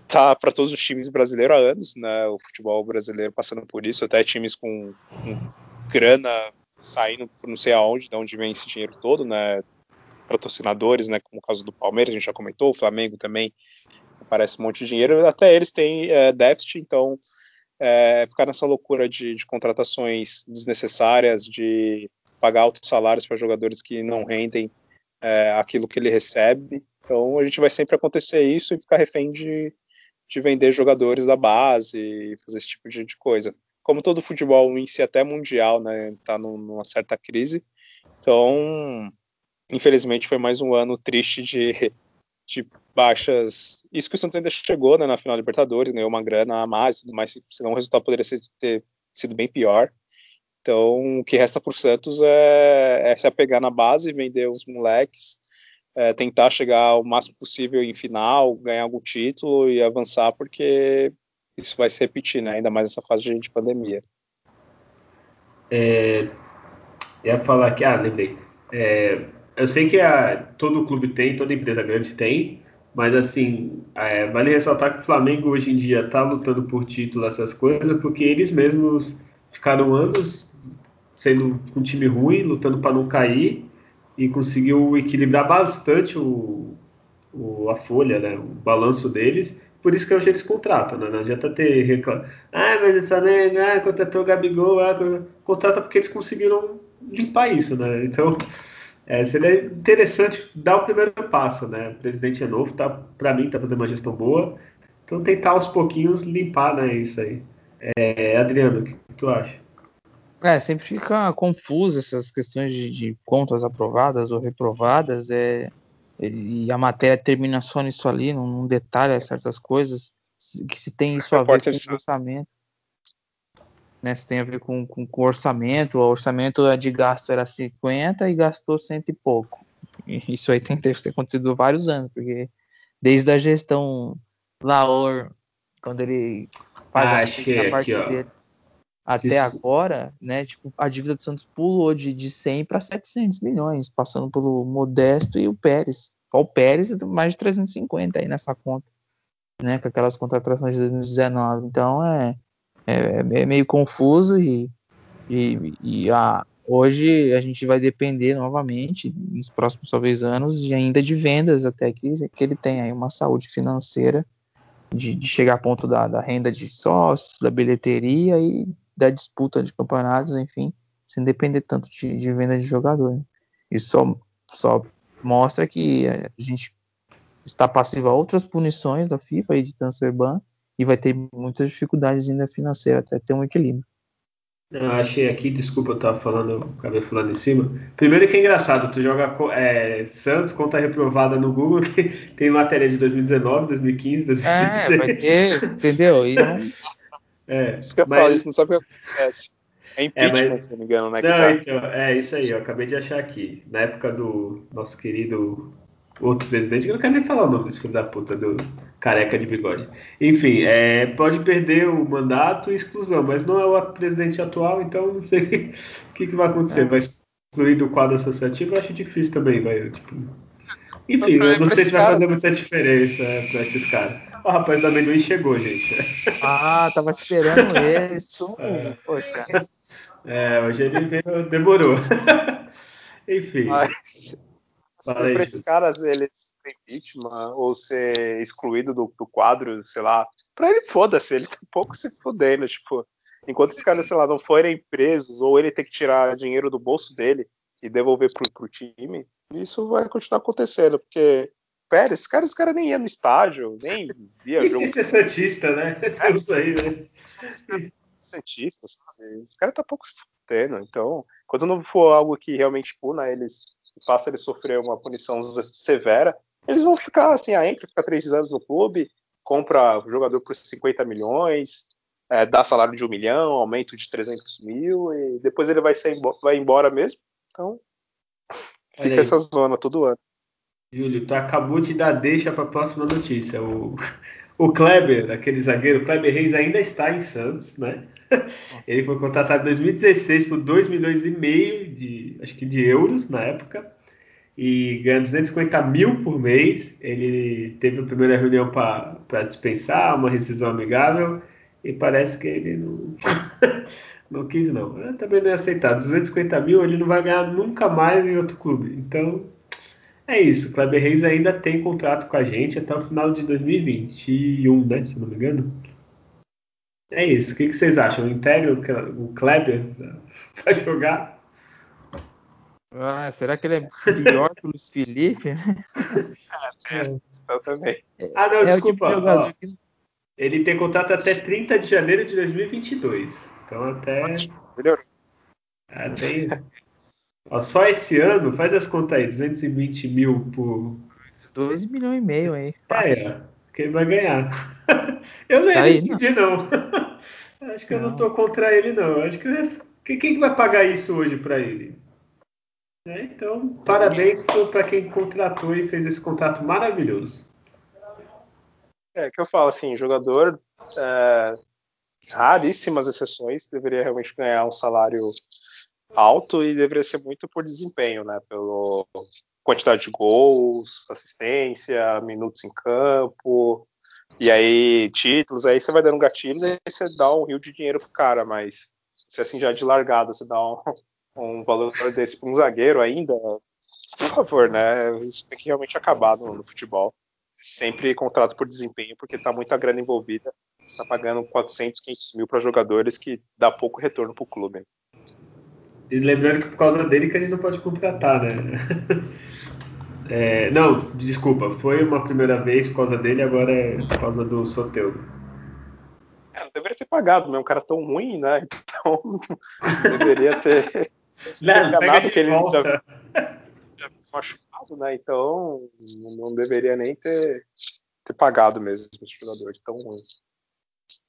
tá para todos os times brasileiros há anos, né? O futebol brasileiro passando por isso, até times com, com grana saindo por não sei aonde, de onde vem esse dinheiro todo, né? Patrocinadores, né? Como o caso do Palmeiras, a gente já comentou, o Flamengo também aparece um monte de dinheiro, até eles têm é, déficit, então é, ficar nessa loucura de, de contratações desnecessárias, de pagar altos salários para jogadores que não rendem é, aquilo que ele recebe, então a gente vai sempre acontecer isso e ficar refém de, de vender jogadores da base e fazer esse tipo de, de coisa. como todo futebol em si, até mundial, né, tá numa certa crise. Então, infelizmente, foi mais um ano triste de, de baixas. Isso que o Santos ainda chegou né, na final da Libertadores, ganhou uma grana a mais, mas senão o resultado poderia ser, ter sido bem pior. Então, o que resta para o Santos é, é, se apegar na base, vender os moleques, é, tentar chegar o máximo possível em final, ganhar algum título e avançar, porque isso vai se repetir, né? ainda mais nessa fase de, de pandemia. É, ia falar que, ah, lembrei. É, eu sei que a, todo clube tem, toda empresa grande tem, mas assim, é, vale ressaltar que o Flamengo hoje em dia está lutando por título, essas coisas, porque eles mesmos ficaram anos sendo um time ruim, lutando para não cair, e conseguiu equilibrar bastante o, o, a folha, né, o balanço deles. Por isso que hoje eles contratam, né? Não adianta ter reclamo. Ah, mas o Flamengo ah, contratou o Gabigol, ah, contrata porque eles conseguiram limpar isso, né? Então, é, seria interessante dar o primeiro passo, né? O presidente é novo, tá, para mim, tá fazendo uma gestão boa. Então, tentar aos pouquinhos limpar, né, isso aí. É, Adriano, o que tu acha? É, sempre fica confuso essas questões de, de contas aprovadas ou reprovadas, é, e a matéria termina só nisso ali, não, não detalha certas coisas, que se tem isso a ver com o orçamento. Né, se tem a ver com, com, com, o orçamento, o orçamento de gasto era 50 e gastou cento e pouco. E isso aí tem que ter acontecido há vários anos, porque desde a gestão Laor, quando ele faz ah, a, achei, a parte aqui, dele, até Isso. agora, né, tipo, a dívida do Santos pulou de, de 100 para 700 milhões, passando pelo Modesto e o Pérez. Só o Pérez mais de 350 aí nessa conta, né, com aquelas contratações de 2019. Então é, é, é meio confuso e, e, e a, hoje a gente vai depender novamente, nos próximos talvez anos, de ainda de vendas até que, que ele tenha aí uma saúde financeira de, de chegar a ponto da, da renda de sócios, da bilheteria e da disputa de campeonatos, enfim, sem depender tanto de, de venda de jogador. Né? Isso só, só mostra que a gente está passivo a outras punições da FIFA e de transfer ban e vai ter muitas dificuldades ainda financeiras até ter um equilíbrio. Eu achei aqui, desculpa, eu tava falando, acabei falando em cima. Primeiro que é engraçado, tu joga é, Santos, conta reprovada no Google, tem, tem matéria de 2019, 2015, 2016. É, vai ter, entendeu? E não, é, isso que eu mas... falo, isso não sabe o que acontece. É impeachment, é, mas... se não me engano, né? Não, tá... então, é isso aí, eu acabei de achar aqui. Na época do nosso querido outro presidente, eu não quero nem falar o nome desse filho da puta, do careca de bigode. Enfim, é, pode perder o mandato e exclusão, mas não é o presidente atual, então não sei o que, que, vai acontecer. É. Vai excluir do quadro associativo, eu acho difícil também, vai, tipo... Enfim, eu não sei se vai fazer muita diferença é, para esses caras. O rapaz da amendoim chegou, gente. Ah, tava esperando eles. É. Poxa. É, hoje ele veio, demorou. Enfim. Mas, para esses caras eles impeachment ou ser excluído do, do quadro, sei lá, para ele foda-se, ele tá um pouco se fudendo, tipo, enquanto esses caras, sei lá, não forem presos ou ele tem que tirar dinheiro do bolso dele e devolver pro, pro time, isso vai continuar acontecendo, porque Pérez, esse cara, esse cara nem ia no estádio, nem via jogo. Isso é Santista, né? É isso aí, né? Santista, assim, esse cara tá pouco se fudendo. Então, quando não for algo que realmente puna eles, faça eles sofrer uma punição severa, eles vão ficar assim, ah, entra, fica três anos no clube, compra o jogador por 50 milhões, é, dá salário de um milhão, aumento de 300 mil, e depois ele vai, ser, vai embora mesmo. Então, fica essa zona todo ano. Júlio, tu acabou de dar deixa para a próxima notícia. O, o Kleber, aquele zagueiro, Kleber Reis ainda está em Santos, né? Nossa. Ele foi contratado em 2016 por 2 milhões e meio de, acho que de euros na época e ganha 250 mil por mês. Ele teve a primeira reunião para dispensar, uma rescisão amigável e parece que ele não, não quis não. Eu também não ia aceitar. 250 mil ele não vai ganhar nunca mais em outro clube. Então é isso, o Kleber Reis ainda tem contrato com a gente até o final de 2021, né? Se não me engano. É isso. O que, vocês acham? O Império, o Kleber, vai jogar? Ah, será que ele é pior que o Luiz Felipe? é, eu também. Ah, não, é desculpa. O tipo de Ele tem contrato até 30 de janeiro de 2022. Então até. Melhorou. Até. Ó, só esse ano, faz as contas aí, 220 mil por. 2 milhões e meio aí. É, é, quem vai ganhar? eu não ia decidir, não. não. Acho que não. eu não tô contra ele, não. Acho que quem vai pagar isso hoje para ele? É, então, parabéns para quem contratou e fez esse contrato maravilhoso. É que eu falo assim, jogador, é, raríssimas exceções, deveria realmente ganhar um salário alto e deveria ser muito por desempenho, né? Pela quantidade de gols, assistência, minutos em campo, e aí títulos, aí você vai dando gatilhos, aí você dá um rio de dinheiro pro cara, mas se assim já de largada você dá um, um valor desse para um zagueiro ainda, por favor, né? Isso tem que realmente acabar no, no futebol. Sempre contrato por desempenho, porque tá muita grana envolvida. Tá pagando 400, 500 mil para jogadores que dá pouco retorno para o clube. E lembrando que por causa dele que a gente não pode contratar, né? É, não, desculpa, foi uma primeira vez por causa dele, agora é por causa do Soteudo. É, não deveria ter pagado, né? Um cara tão ruim, né? Então deveria ter não, pega que ele volta. já, já machucado, né? Então não deveria nem ter, ter pagado mesmo esse jogador tão ruim.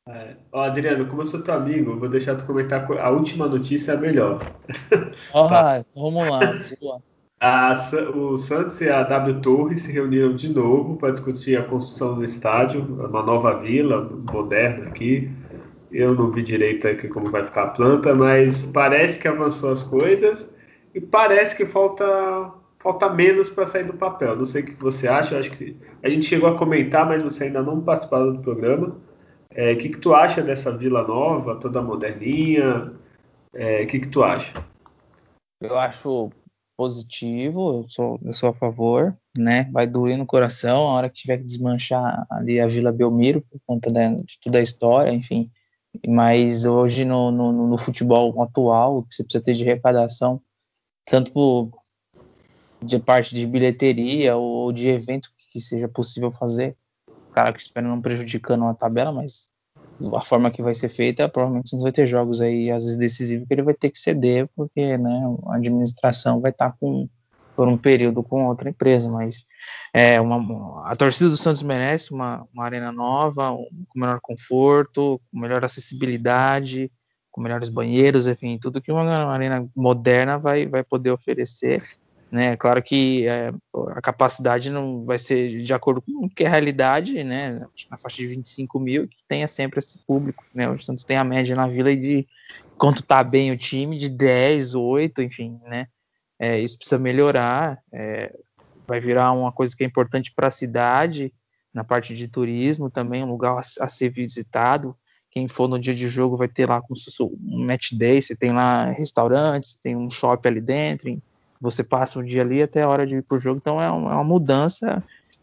É. Ó, Adriano, como eu sou teu amigo, vou deixar tu comentar a última notícia é a melhor. Oh, tá. Vamos lá. A, o Santos e a W Torre se reuniram de novo para discutir a construção do estádio, uma nova vila moderna aqui. Eu não vi direito aqui como vai ficar a planta, mas parece que avançou as coisas e parece que falta falta menos para sair do papel. Não sei o que você acha, acho que a gente chegou a comentar, mas você ainda não participou do programa. É, o que, que tu acha dessa vila nova, toda moderninha? É, o que, que tu acha? Eu acho positivo, eu sou, eu sou a favor, né? Vai doer no coração a hora que tiver que desmanchar ali a Vila Belmiro por conta de toda a história, enfim. Mas hoje no, no, no futebol atual, você precisa ter de arrecadação, tanto por, de parte de bilheteria ou de evento que seja possível fazer, cara que espera não prejudicando a tabela, mas a forma que vai ser feita, provavelmente não vai ter jogos aí, às vezes decisivos, que ele vai ter que ceder, porque né, a administração vai estar com por um período com outra empresa, mas é uma, a torcida do Santos merece uma, uma arena nova, um, com melhor conforto, com melhor acessibilidade, com melhores banheiros, enfim, tudo que uma arena moderna vai, vai poder oferecer. Né? Claro que é, a capacidade não vai ser de acordo com o que é a realidade, né? na faixa de 25 mil, que tenha sempre esse público. Né? O Santos tem a média na vila de quanto tá bem o time, de 10, 8, enfim, né? É, isso precisa melhorar, é, vai virar uma coisa que é importante para a cidade, na parte de turismo também, um lugar a, a, ser visitado. Quem for no dia de jogo vai ter lá um match day, você tem lá restaurantes, tem um shopping ali dentro, você passa o dia ali até a hora de ir para o jogo, então é uma, é uma, mudança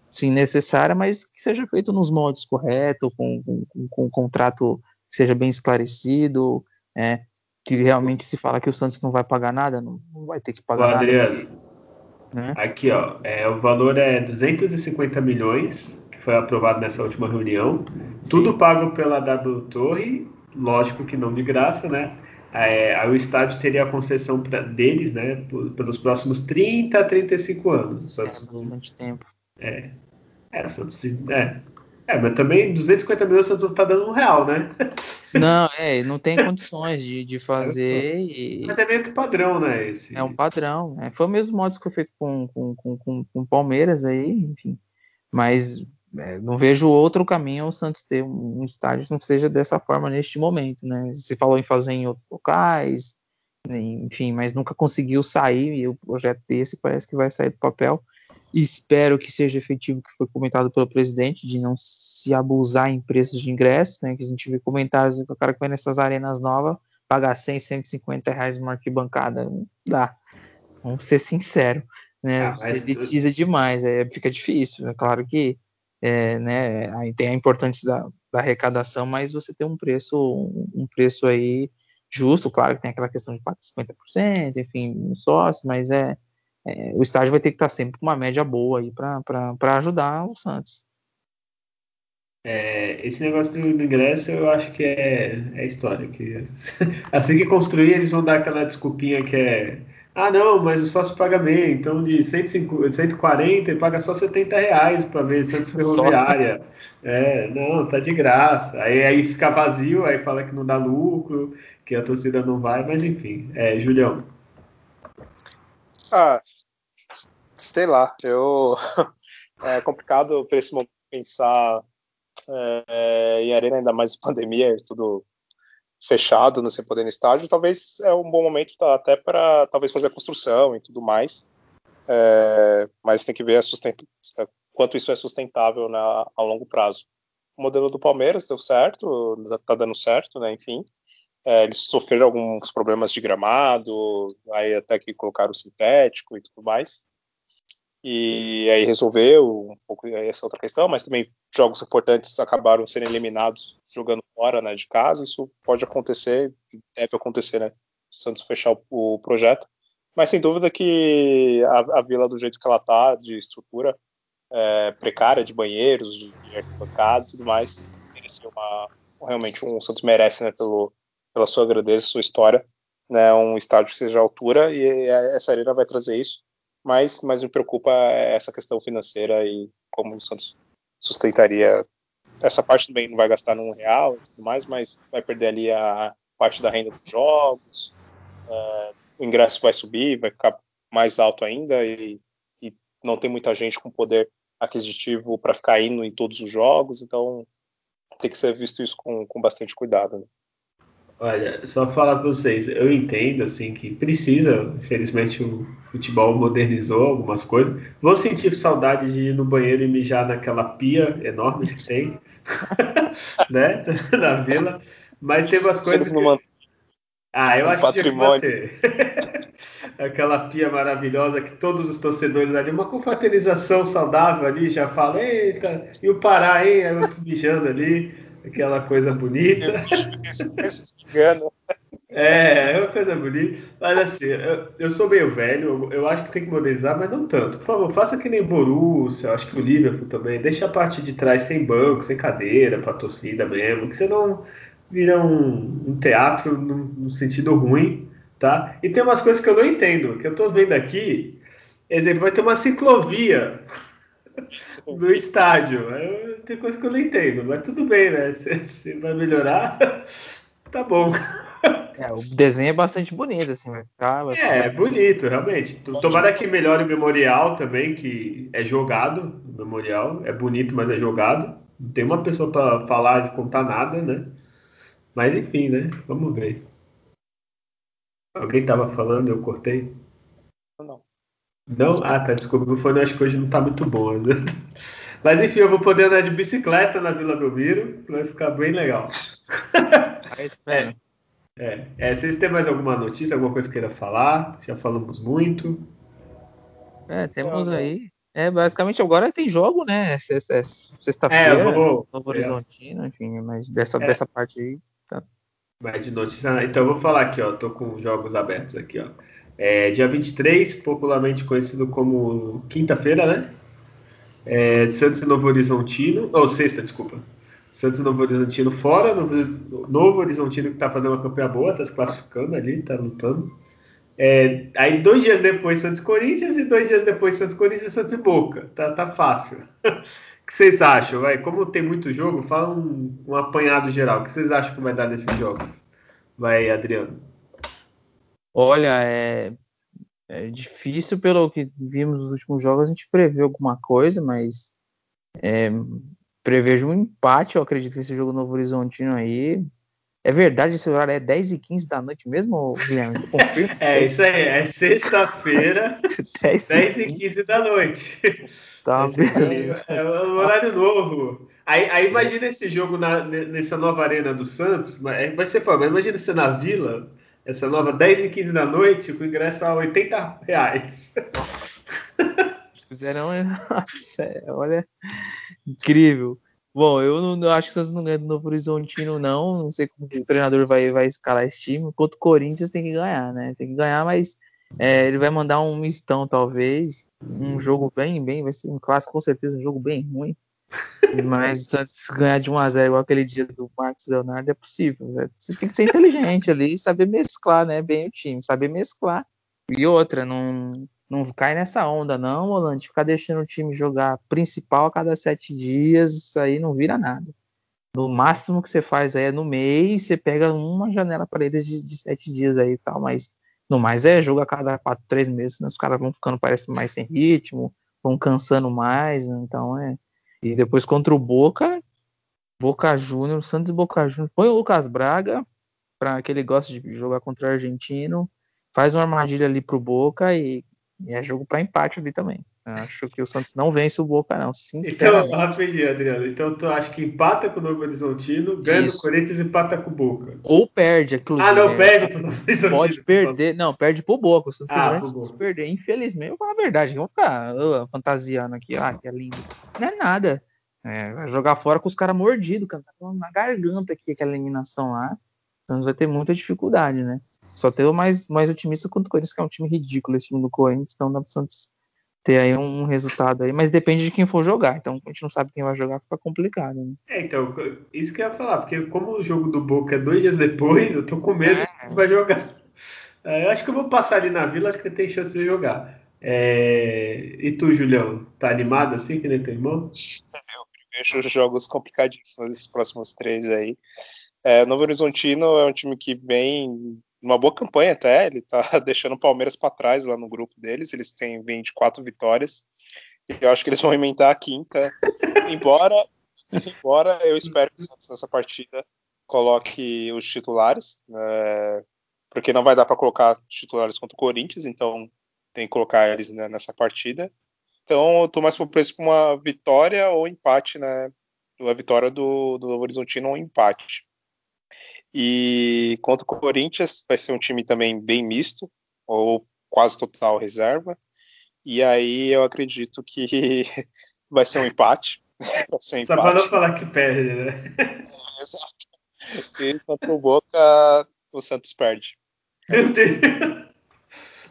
sim necessária, mas que seja feito nos modos corretos, com, com, com, com um contrato que seja bem esclarecido, é, que realmente se fala que o Santos não vai pagar nada, não, não vai ter que pagar Ô, Adriano, nada. Né? Aqui, ó, é, o valor é 250 milhões, que foi aprovado nessa última reunião. Sim. Tudo pago pela W Torre, lógico que não de graça, né? É, aí o estádio teria a concessão pra, deles, né, pelos próximos 30 a 35 anos. O Santos, é, bastante tempo. É, é, o Santos, é, é, mas também 250 milhões você tá dando um real, né? Não, é, não tem condições de, de fazer. E... Mas é meio que padrão, né? Esse... É um padrão. Né? Foi o mesmo modo que foi feito com, com, com, com, com Palmeiras aí, enfim. Mas é, não vejo outro caminho o Santos ter um, um estádio que não seja dessa forma neste momento, né? Se falou em fazer em outros locais, enfim, mas nunca conseguiu sair e o projeto desse parece que vai sair do papel. Espero que seja efetivo o que foi comentado pelo presidente, de não se abusar em preços de ingressos, né? Que a gente vê comentários do cara que vai nessas arenas novas pagar 100, 150 reais uma arquibancada. Não dá. Vamos ser sinceros. Né? Ah, Você elitiza demais, é, fica difícil. É claro que é, né, aí tem a importância da, da, arrecadação, mas você tem um preço, um preço aí justo, claro que tem aquela questão de 50%, enfim, um sócio, mas é, é, o estádio vai ter que estar sempre com uma média boa aí para ajudar o Santos. É, esse negócio do, do, ingresso eu acho que é, é história. Que, assim que construir, eles vão dar aquela desculpinha que é. Ah, não, mas o sócio paga bem, então de 150, 140 ele paga só 70 reais para ver Santos Ferroviária. É, não, tá de graça. Aí, aí fica vazio, aí fala que não dá lucro, que a torcida não vai, mas enfim. É, Julião. Ah, sei lá, eu. É complicado para esse momento pensar é, em arena, ainda mais pandemia, tudo fechado, não se poder no estádio, talvez é um bom momento até para talvez fazer a construção e tudo mais. É, mas tem que ver a quanto isso é sustentável na, a longo prazo. O modelo do Palmeiras deu certo, está dando certo, né? Enfim, é, eles sofreram alguns problemas de gramado, aí até que colocaram sintético e tudo mais e aí resolveu um pouco essa outra questão, mas também jogos importantes acabaram sendo eliminados jogando fora né, de casa. Isso pode acontecer, deve acontecer, né? O Santos fechar o, o projeto. Mas sem dúvida que a, a, vila, do jeito que ela está, de estrutura é, precária, de banheiros, de arquibancada e tudo mais, mereceu uma. Realmente, um, o Santos merece, né, pelo, pela sua grandeza, sua história, né, um estádio que seja à altura, e essa arena vai trazer isso mas, mas me preocupa essa questão financeira e como o Santos sustentaria essa parte também não vai gastar num real e tudo mais, mas vai perder ali a parte da renda dos jogos, uh, o ingresso vai subir, vai ficar mais alto ainda e, e não tem muita gente com poder aquisitivo para ficar indo em todos os jogos, então tem que ser visto isso com, com bastante cuidado. Né? Olha, só falar para vocês, eu entendo assim que precisa, infelizmente o futebol modernizou algumas coisas. Vou sentir saudade de ir no banheiro e mijar naquela pia enorme que tem, né, na vila. Mas tem umas coisas que... Ah, eu um acho patrimônio. que. Aquela pia maravilhosa que todos os torcedores ali, uma confraternização saudável ali, já fala, eita, e o Pará, hein? Aí eu mijando ali aquela coisa bonita. É, é uma coisa bonita. Mas assim, eu, eu sou meio velho, eu, eu, acho que tem que modernizar, mas não tanto. Por favor, faça que nem Borussia, eu acho que o Liverpool também. Deixa a parte de trás sem banco, sem cadeira, pra torcida mesmo, que você não vira um, um teatro no, no, sentido ruim, tá? E tem umas coisas que eu não entendo, que eu tô vendo aqui, exemplo, vai ter uma ciclovia no estádio. Eu, tem coisa que eu não entendo, mas tudo bem, né? Se, se vai melhorar, tá bom. É, o desenho é bastante bonito, assim, vai ficar. Vai ficar... É, bonito, realmente. Tomara que melhore o memorial também, que é jogado. O memorial é bonito, mas é jogado. Não tem uma pessoa para falar e contar nada, né? Mas enfim, né? Vamos ver. Alguém tava falando, eu cortei? Não. Ah, tá, desculpa. O fone acho que hoje não tá muito bom. Né? Mas enfim, eu vou poder andar de bicicleta na Vila Belmiro, vai ficar bem legal. é, é, é, vocês têm mais alguma notícia, alguma coisa que queira falar? Já falamos muito. É, temos aí. É, basicamente agora tem jogo, né? Sexta-feira, é, vou... Novo Horizontino, enfim, mas dessa, é. dessa parte aí. Tá. Mais de notícia. Então eu vou falar aqui, ó. Tô com jogos abertos aqui, ó. É, dia 23, popularmente conhecido como quinta-feira, né? É, Santos e Novo Horizontino, ou sexta, desculpa. Santos e Novo Horizontino fora, Novo, Novo Horizontino que tá fazendo uma campanha boa, tá se classificando ali, tá lutando. É, aí dois dias depois Santos Corinthians e dois dias depois Santos Corinthians e Santos e Boca. Tá, tá fácil. o que vocês acham? Vai? Como tem muito jogo, fala um, um apanhado geral. O que vocês acham que vai dar nesses jogos? Vai, Adriano. Olha, é, é difícil pelo que vimos nos últimos jogos a gente prever alguma coisa, mas é, prevejo um empate, eu acredito que esse jogo Novo Horizontino aí. É verdade, esse horário é 10 e 15 da noite mesmo, Guilherme? Você confirma? é isso aí, é sexta-feira, 10, 10 e 15 da noite. Tá, beleza. É, é um horário novo. Aí, aí imagina esse jogo na, nessa nova arena do Santos, é, vai ser foda, imagina você na Vila, essa nova 10 e 15 da noite, com ingresso a 80 reais. Fizeram, olha, incrível. Bom, eu não eu acho que Santos não ganha do Novo Horizontino, não. Não sei como o treinador vai, vai escalar esse time. Enquanto o Corinthians tem que ganhar, né? Tem que ganhar, mas é, ele vai mandar um mistão, talvez. Um jogo bem, bem, vai ser um clássico, com certeza, um jogo bem ruim. Mas antes de ganhar de 1x0 igual aquele dia do Marcos Leonardo é possível. Né? Você tem que ser inteligente ali, saber mesclar né, bem o time, saber mesclar. E outra, não, não cai nessa onda, não, Holanda, ficar deixando o time jogar principal a cada sete dias, isso aí não vira nada. No máximo que você faz aí é no mês, você pega uma janela para eles de, de, sete dias aí e tal, mas no mais é jogo a cada quatro, três meses, né? os caras vão ficando, parece, mais sem ritmo, vão cansando mais, né? então é. E depois contra o Boca, Boca Júnior, Santos e Boca Júnior, põe o Lucas Braga, para que ele gosta de jogar contra o argentino, faz uma armadilha ali pro Boca e, e é jogo para empate ali também. Acho que o Santos não vence o Boca, não. Então, rapidinho, Adriano. Então, tu acha que empata com o Novo Horizontino, ganha Isso. do Corinthians e empata com o Boca? Ou perde, inclusive. Ah, não, perde pro Novo Horizontino. Pode perder. Não, perde pro Boca. O Santos ah, pro Boca. perder. Infelizmente, eu vou falar a verdade. Vamos ficar uh, fantasiando aqui. Ah, que é lindo. Não é nada. É, vai jogar fora com os caras mordidos, cara. Tá na garganta aqui aquela eliminação lá. O Santos vai ter muita dificuldade, né? Só ter o mais, mais otimista quanto o Corinthians, que é um time ridículo esse time do Corinthians. Então dá pro Santos ter aí um resultado aí, mas depende de quem for jogar. Então a gente não sabe quem vai jogar, fica complicado. Né? É, então, isso que eu ia falar, porque como o jogo do Boca é dois dias depois, eu tô com medo é. de que vai jogar. É, eu acho que eu vou passar ali na vila, acho que tem chance de jogar. É... E tu, Julião, tá animado assim, que nem teu irmão? Eu vejo jogos complicadíssimos esses próximos três aí. É, Novo Horizontino é um time que vem uma boa campanha até, ele tá deixando o Palmeiras para trás lá no grupo deles, eles têm 24 vitórias, e eu acho que eles vão inventar a quinta, embora, embora eu espero que o Santos nessa partida coloque os titulares, né, porque não vai dar para colocar titulares contra o Corinthians, então tem que colocar eles né, nessa partida. Então eu tô mais preço para uma vitória ou empate, né? A vitória do, do Horizontino ou um empate. E contra o Corinthians vai ser um time também bem misto, ou quase total reserva. E aí eu acredito que vai ser um empate. Ser um Só para não falar que perde, né? É, exato. E contra o Boca, o Santos perde. Meu Deus!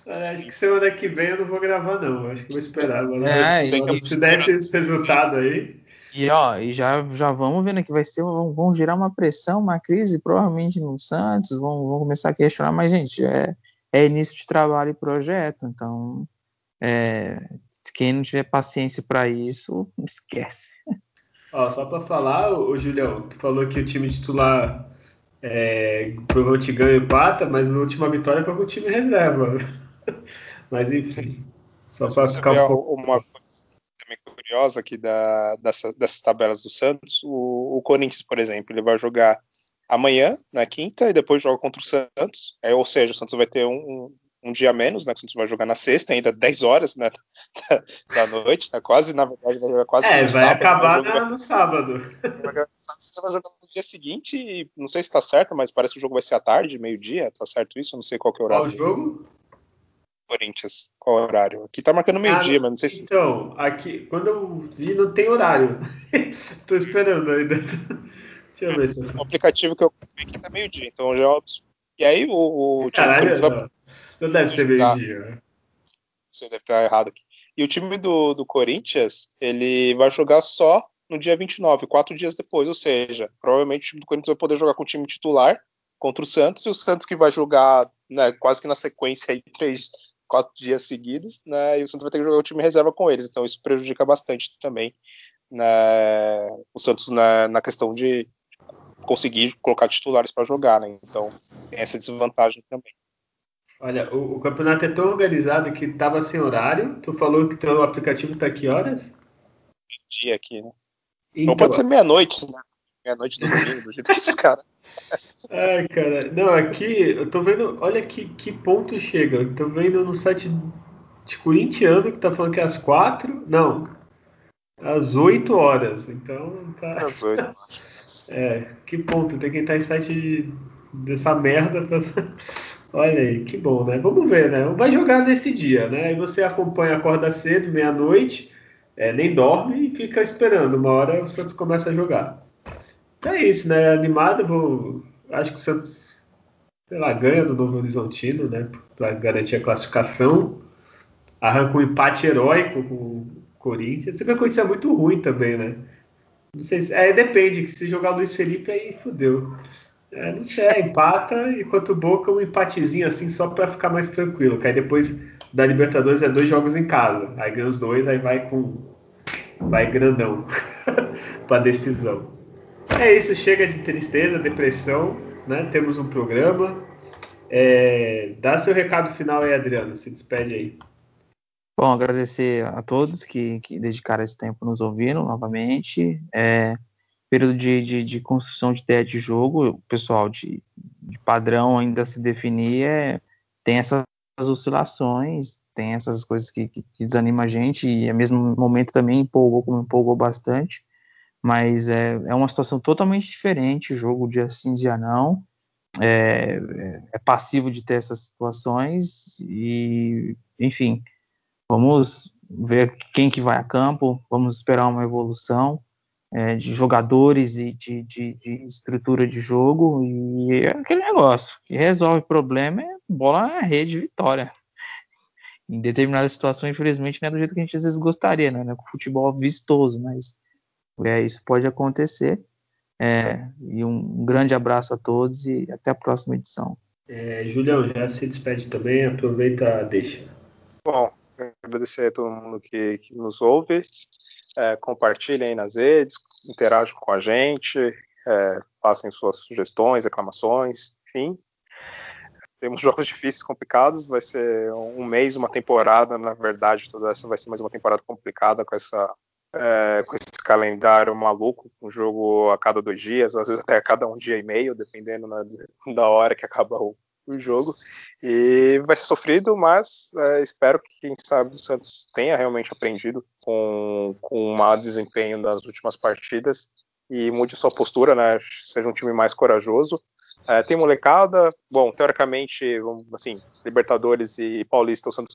Acho que semana que vem eu não vou gravar, não. Acho que vou esperar. Agora, é, se, se der esse resultado aí. E ó, e já, já vamos vendo que vai ser, vão, vão gerar uma pressão, uma crise, provavelmente no Santos, vão, vão começar a questionar, mas, gente, é, é início de trabalho e projeto, então é, quem não tiver paciência para isso, esquece. Ó, só para falar, o Julião, tu falou que o time titular é, provavelmente ganha e empata, mas a última vitória foi com o time reserva. mas enfim, só para ficar um pouco. Uma curiosa aqui da, dessa, dessas tabelas do Santos. O, o, Corinthians, por exemplo, ele vai jogar amanhã, na quinta, e depois joga contra o Santos. É, ou seja, o Santos vai ter um, um, um dia menos, né? O Santos vai jogar na sexta, ainda 10 horas né, da, da noite, tá quase, na verdade, vai jogar quase É, vai sábado, acabar né, no sábado. Você vai jogar no dia seguinte, e não sei se tá certo, mas parece que o jogo vai ser à tarde, meio-dia, tá certo isso? Eu não sei qual que é o horário. Qual jogo? Corinthians? Qual horário? Aqui tá marcando meio-dia, ah, mas não sei se. Então, aqui, quando eu vi, não tem horário. Tô esperando ainda. Deixa eu ver se. O aplicativo que eu vi aqui tá meio-dia, então já. E aí o, o time Caralho, Corinthians não, não deve ser meio-dia. Né? Você deve estar errado aqui. E o time do, do Corinthians, ele vai jogar só no dia 29, quatro dias depois, ou seja, provavelmente o time do Corinthians vai poder jogar com o time titular contra o Santos, e o Santos que vai jogar né, quase que na sequência aí, três, quatro dias seguidos, né? E o Santos vai ter que jogar o time reserva com eles, então isso prejudica bastante também né, o Santos na, na questão de conseguir colocar titulares para jogar, né? Então tem essa desvantagem também. Olha, o, o campeonato é tão organizado que estava sem horário. Tu falou que o aplicativo está que horas? Dia aqui, né? Então, Não pode ser meia-noite, né? Meia-noite do domingo, do jeito que esse cara. Ai, cara. Não, aqui eu tô vendo. Olha que, que ponto chega. Eu tô vendo no site de corintiano que tá falando que é às quatro. Não. Às oito horas. Então tá. Às oito. é, que ponto. Tem que estar em site dessa merda pra. Olha aí, que bom, né? Vamos ver, né? Vai jogar nesse dia, né? Aí você acompanha, acorda cedo, meia-noite, é, nem dorme e fica esperando. Uma hora o Santos começa a jogar. É isso, né? Animado, vou. Acho que o Santos, sei lá, ganha do Novo Horizontino, né? Para garantir a classificação. Arranca um empate heróico com o Corinthians. Você vê que isso é muito ruim também, né? Não sei se. É, depende, que se jogar o Luiz Felipe aí fudeu. É, não sei, empata, enquanto o Boca um empatezinho assim só para ficar mais tranquilo. Que aí depois da Libertadores é dois jogos em casa. Aí ganha os dois, aí vai com. Vai grandão para decisão. É isso, chega de tristeza, depressão, né? Temos um programa. É, dá seu recado final aí, Adriano. Se despede aí. Bom, agradecer a todos que, que dedicaram esse tempo nos ouvindo novamente. É, período de, de, de, construção de ideia de jogo, o pessoal de, de padrão ainda se definir, é, tem essas oscilações, tem essas coisas que, que, que desanimam a gente, e ao mesmo momento também empolgou, como empolgou bastante, mas é, é uma situação totalmente diferente, jogo dia sim, dia não, é, é, é passivo de ter essas situações, e enfim, vamos ver quem que vai a campo, vamos esperar uma evolução, é, de jogadores e de, de, de, estrutura de jogo e é aquele negócio que resolve problema é bola na rede, vitória. Em determinadas situações, infelizmente, não é do jeito que a gente às vezes gostaria, né? Com futebol vistoso, mas é, isso pode acontecer. É, e um grande abraço a todos e até a próxima edição. É, Julião, já se despede também, aproveita, deixa. Bom, agradecer a todo mundo que, que nos ouve é, compartilhem nas redes, interajam com a gente, é, passem suas sugestões, reclamações, enfim. Temos jogos difíceis, complicados. Vai ser um mês, uma temporada. Na verdade, toda essa vai ser mais uma temporada complicada com essa é, com esse calendário maluco, um jogo a cada dois dias, às vezes até a cada um dia e meio, dependendo na, da hora que acaba o, o jogo. E vai ser sofrido, mas é, espero que, quem sabe, o Santos tenha realmente aprendido com, com o mau desempenho das últimas partidas e mude sua postura, né? Seja um time mais corajoso. É, tem molecada, bom, teoricamente, assim, Libertadores e Paulista, o Santos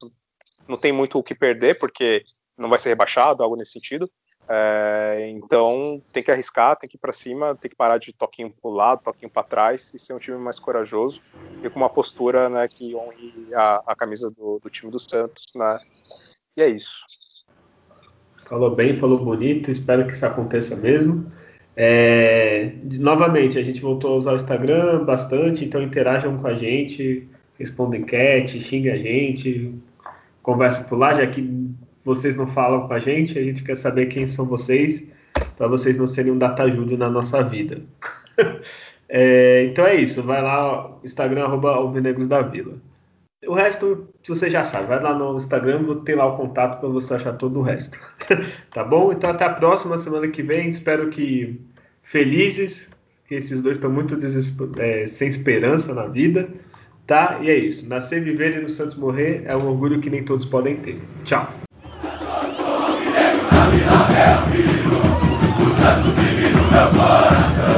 não tem muito o que perder, porque não vai ser rebaixado, algo nesse sentido. É, então tem que arriscar, tem que ir para cima, tem que parar de toquinho para o lado, toquinho para trás e ser um time mais corajoso e com uma postura né, que honre a, a camisa do, do, time do Santos. Né? E é isso. Falou bem, falou bonito, espero que isso aconteça mesmo. É, novamente, a gente voltou a usar o Instagram bastante, então interajam com a gente, respondem enquete, xinga a gente, conversa por lá, já que vocês não falam com a gente, a gente quer saber quem são vocês, para vocês não serem um data júlio na nossa vida. é, então é isso, vai lá, Instagram, arroba da Vila. O resto, você já sabe, vai lá no Instagram, vou ter lá o contato para você achar todo o resto. tá bom? Então até a próxima semana que vem, espero que felizes, que esses dois estão muito é, sem esperança na vida, tá? E é isso, nascer, viver e no Santos morrer é um orgulho que nem todos podem ter. Tchau! meu filho, o santo divino meu coração.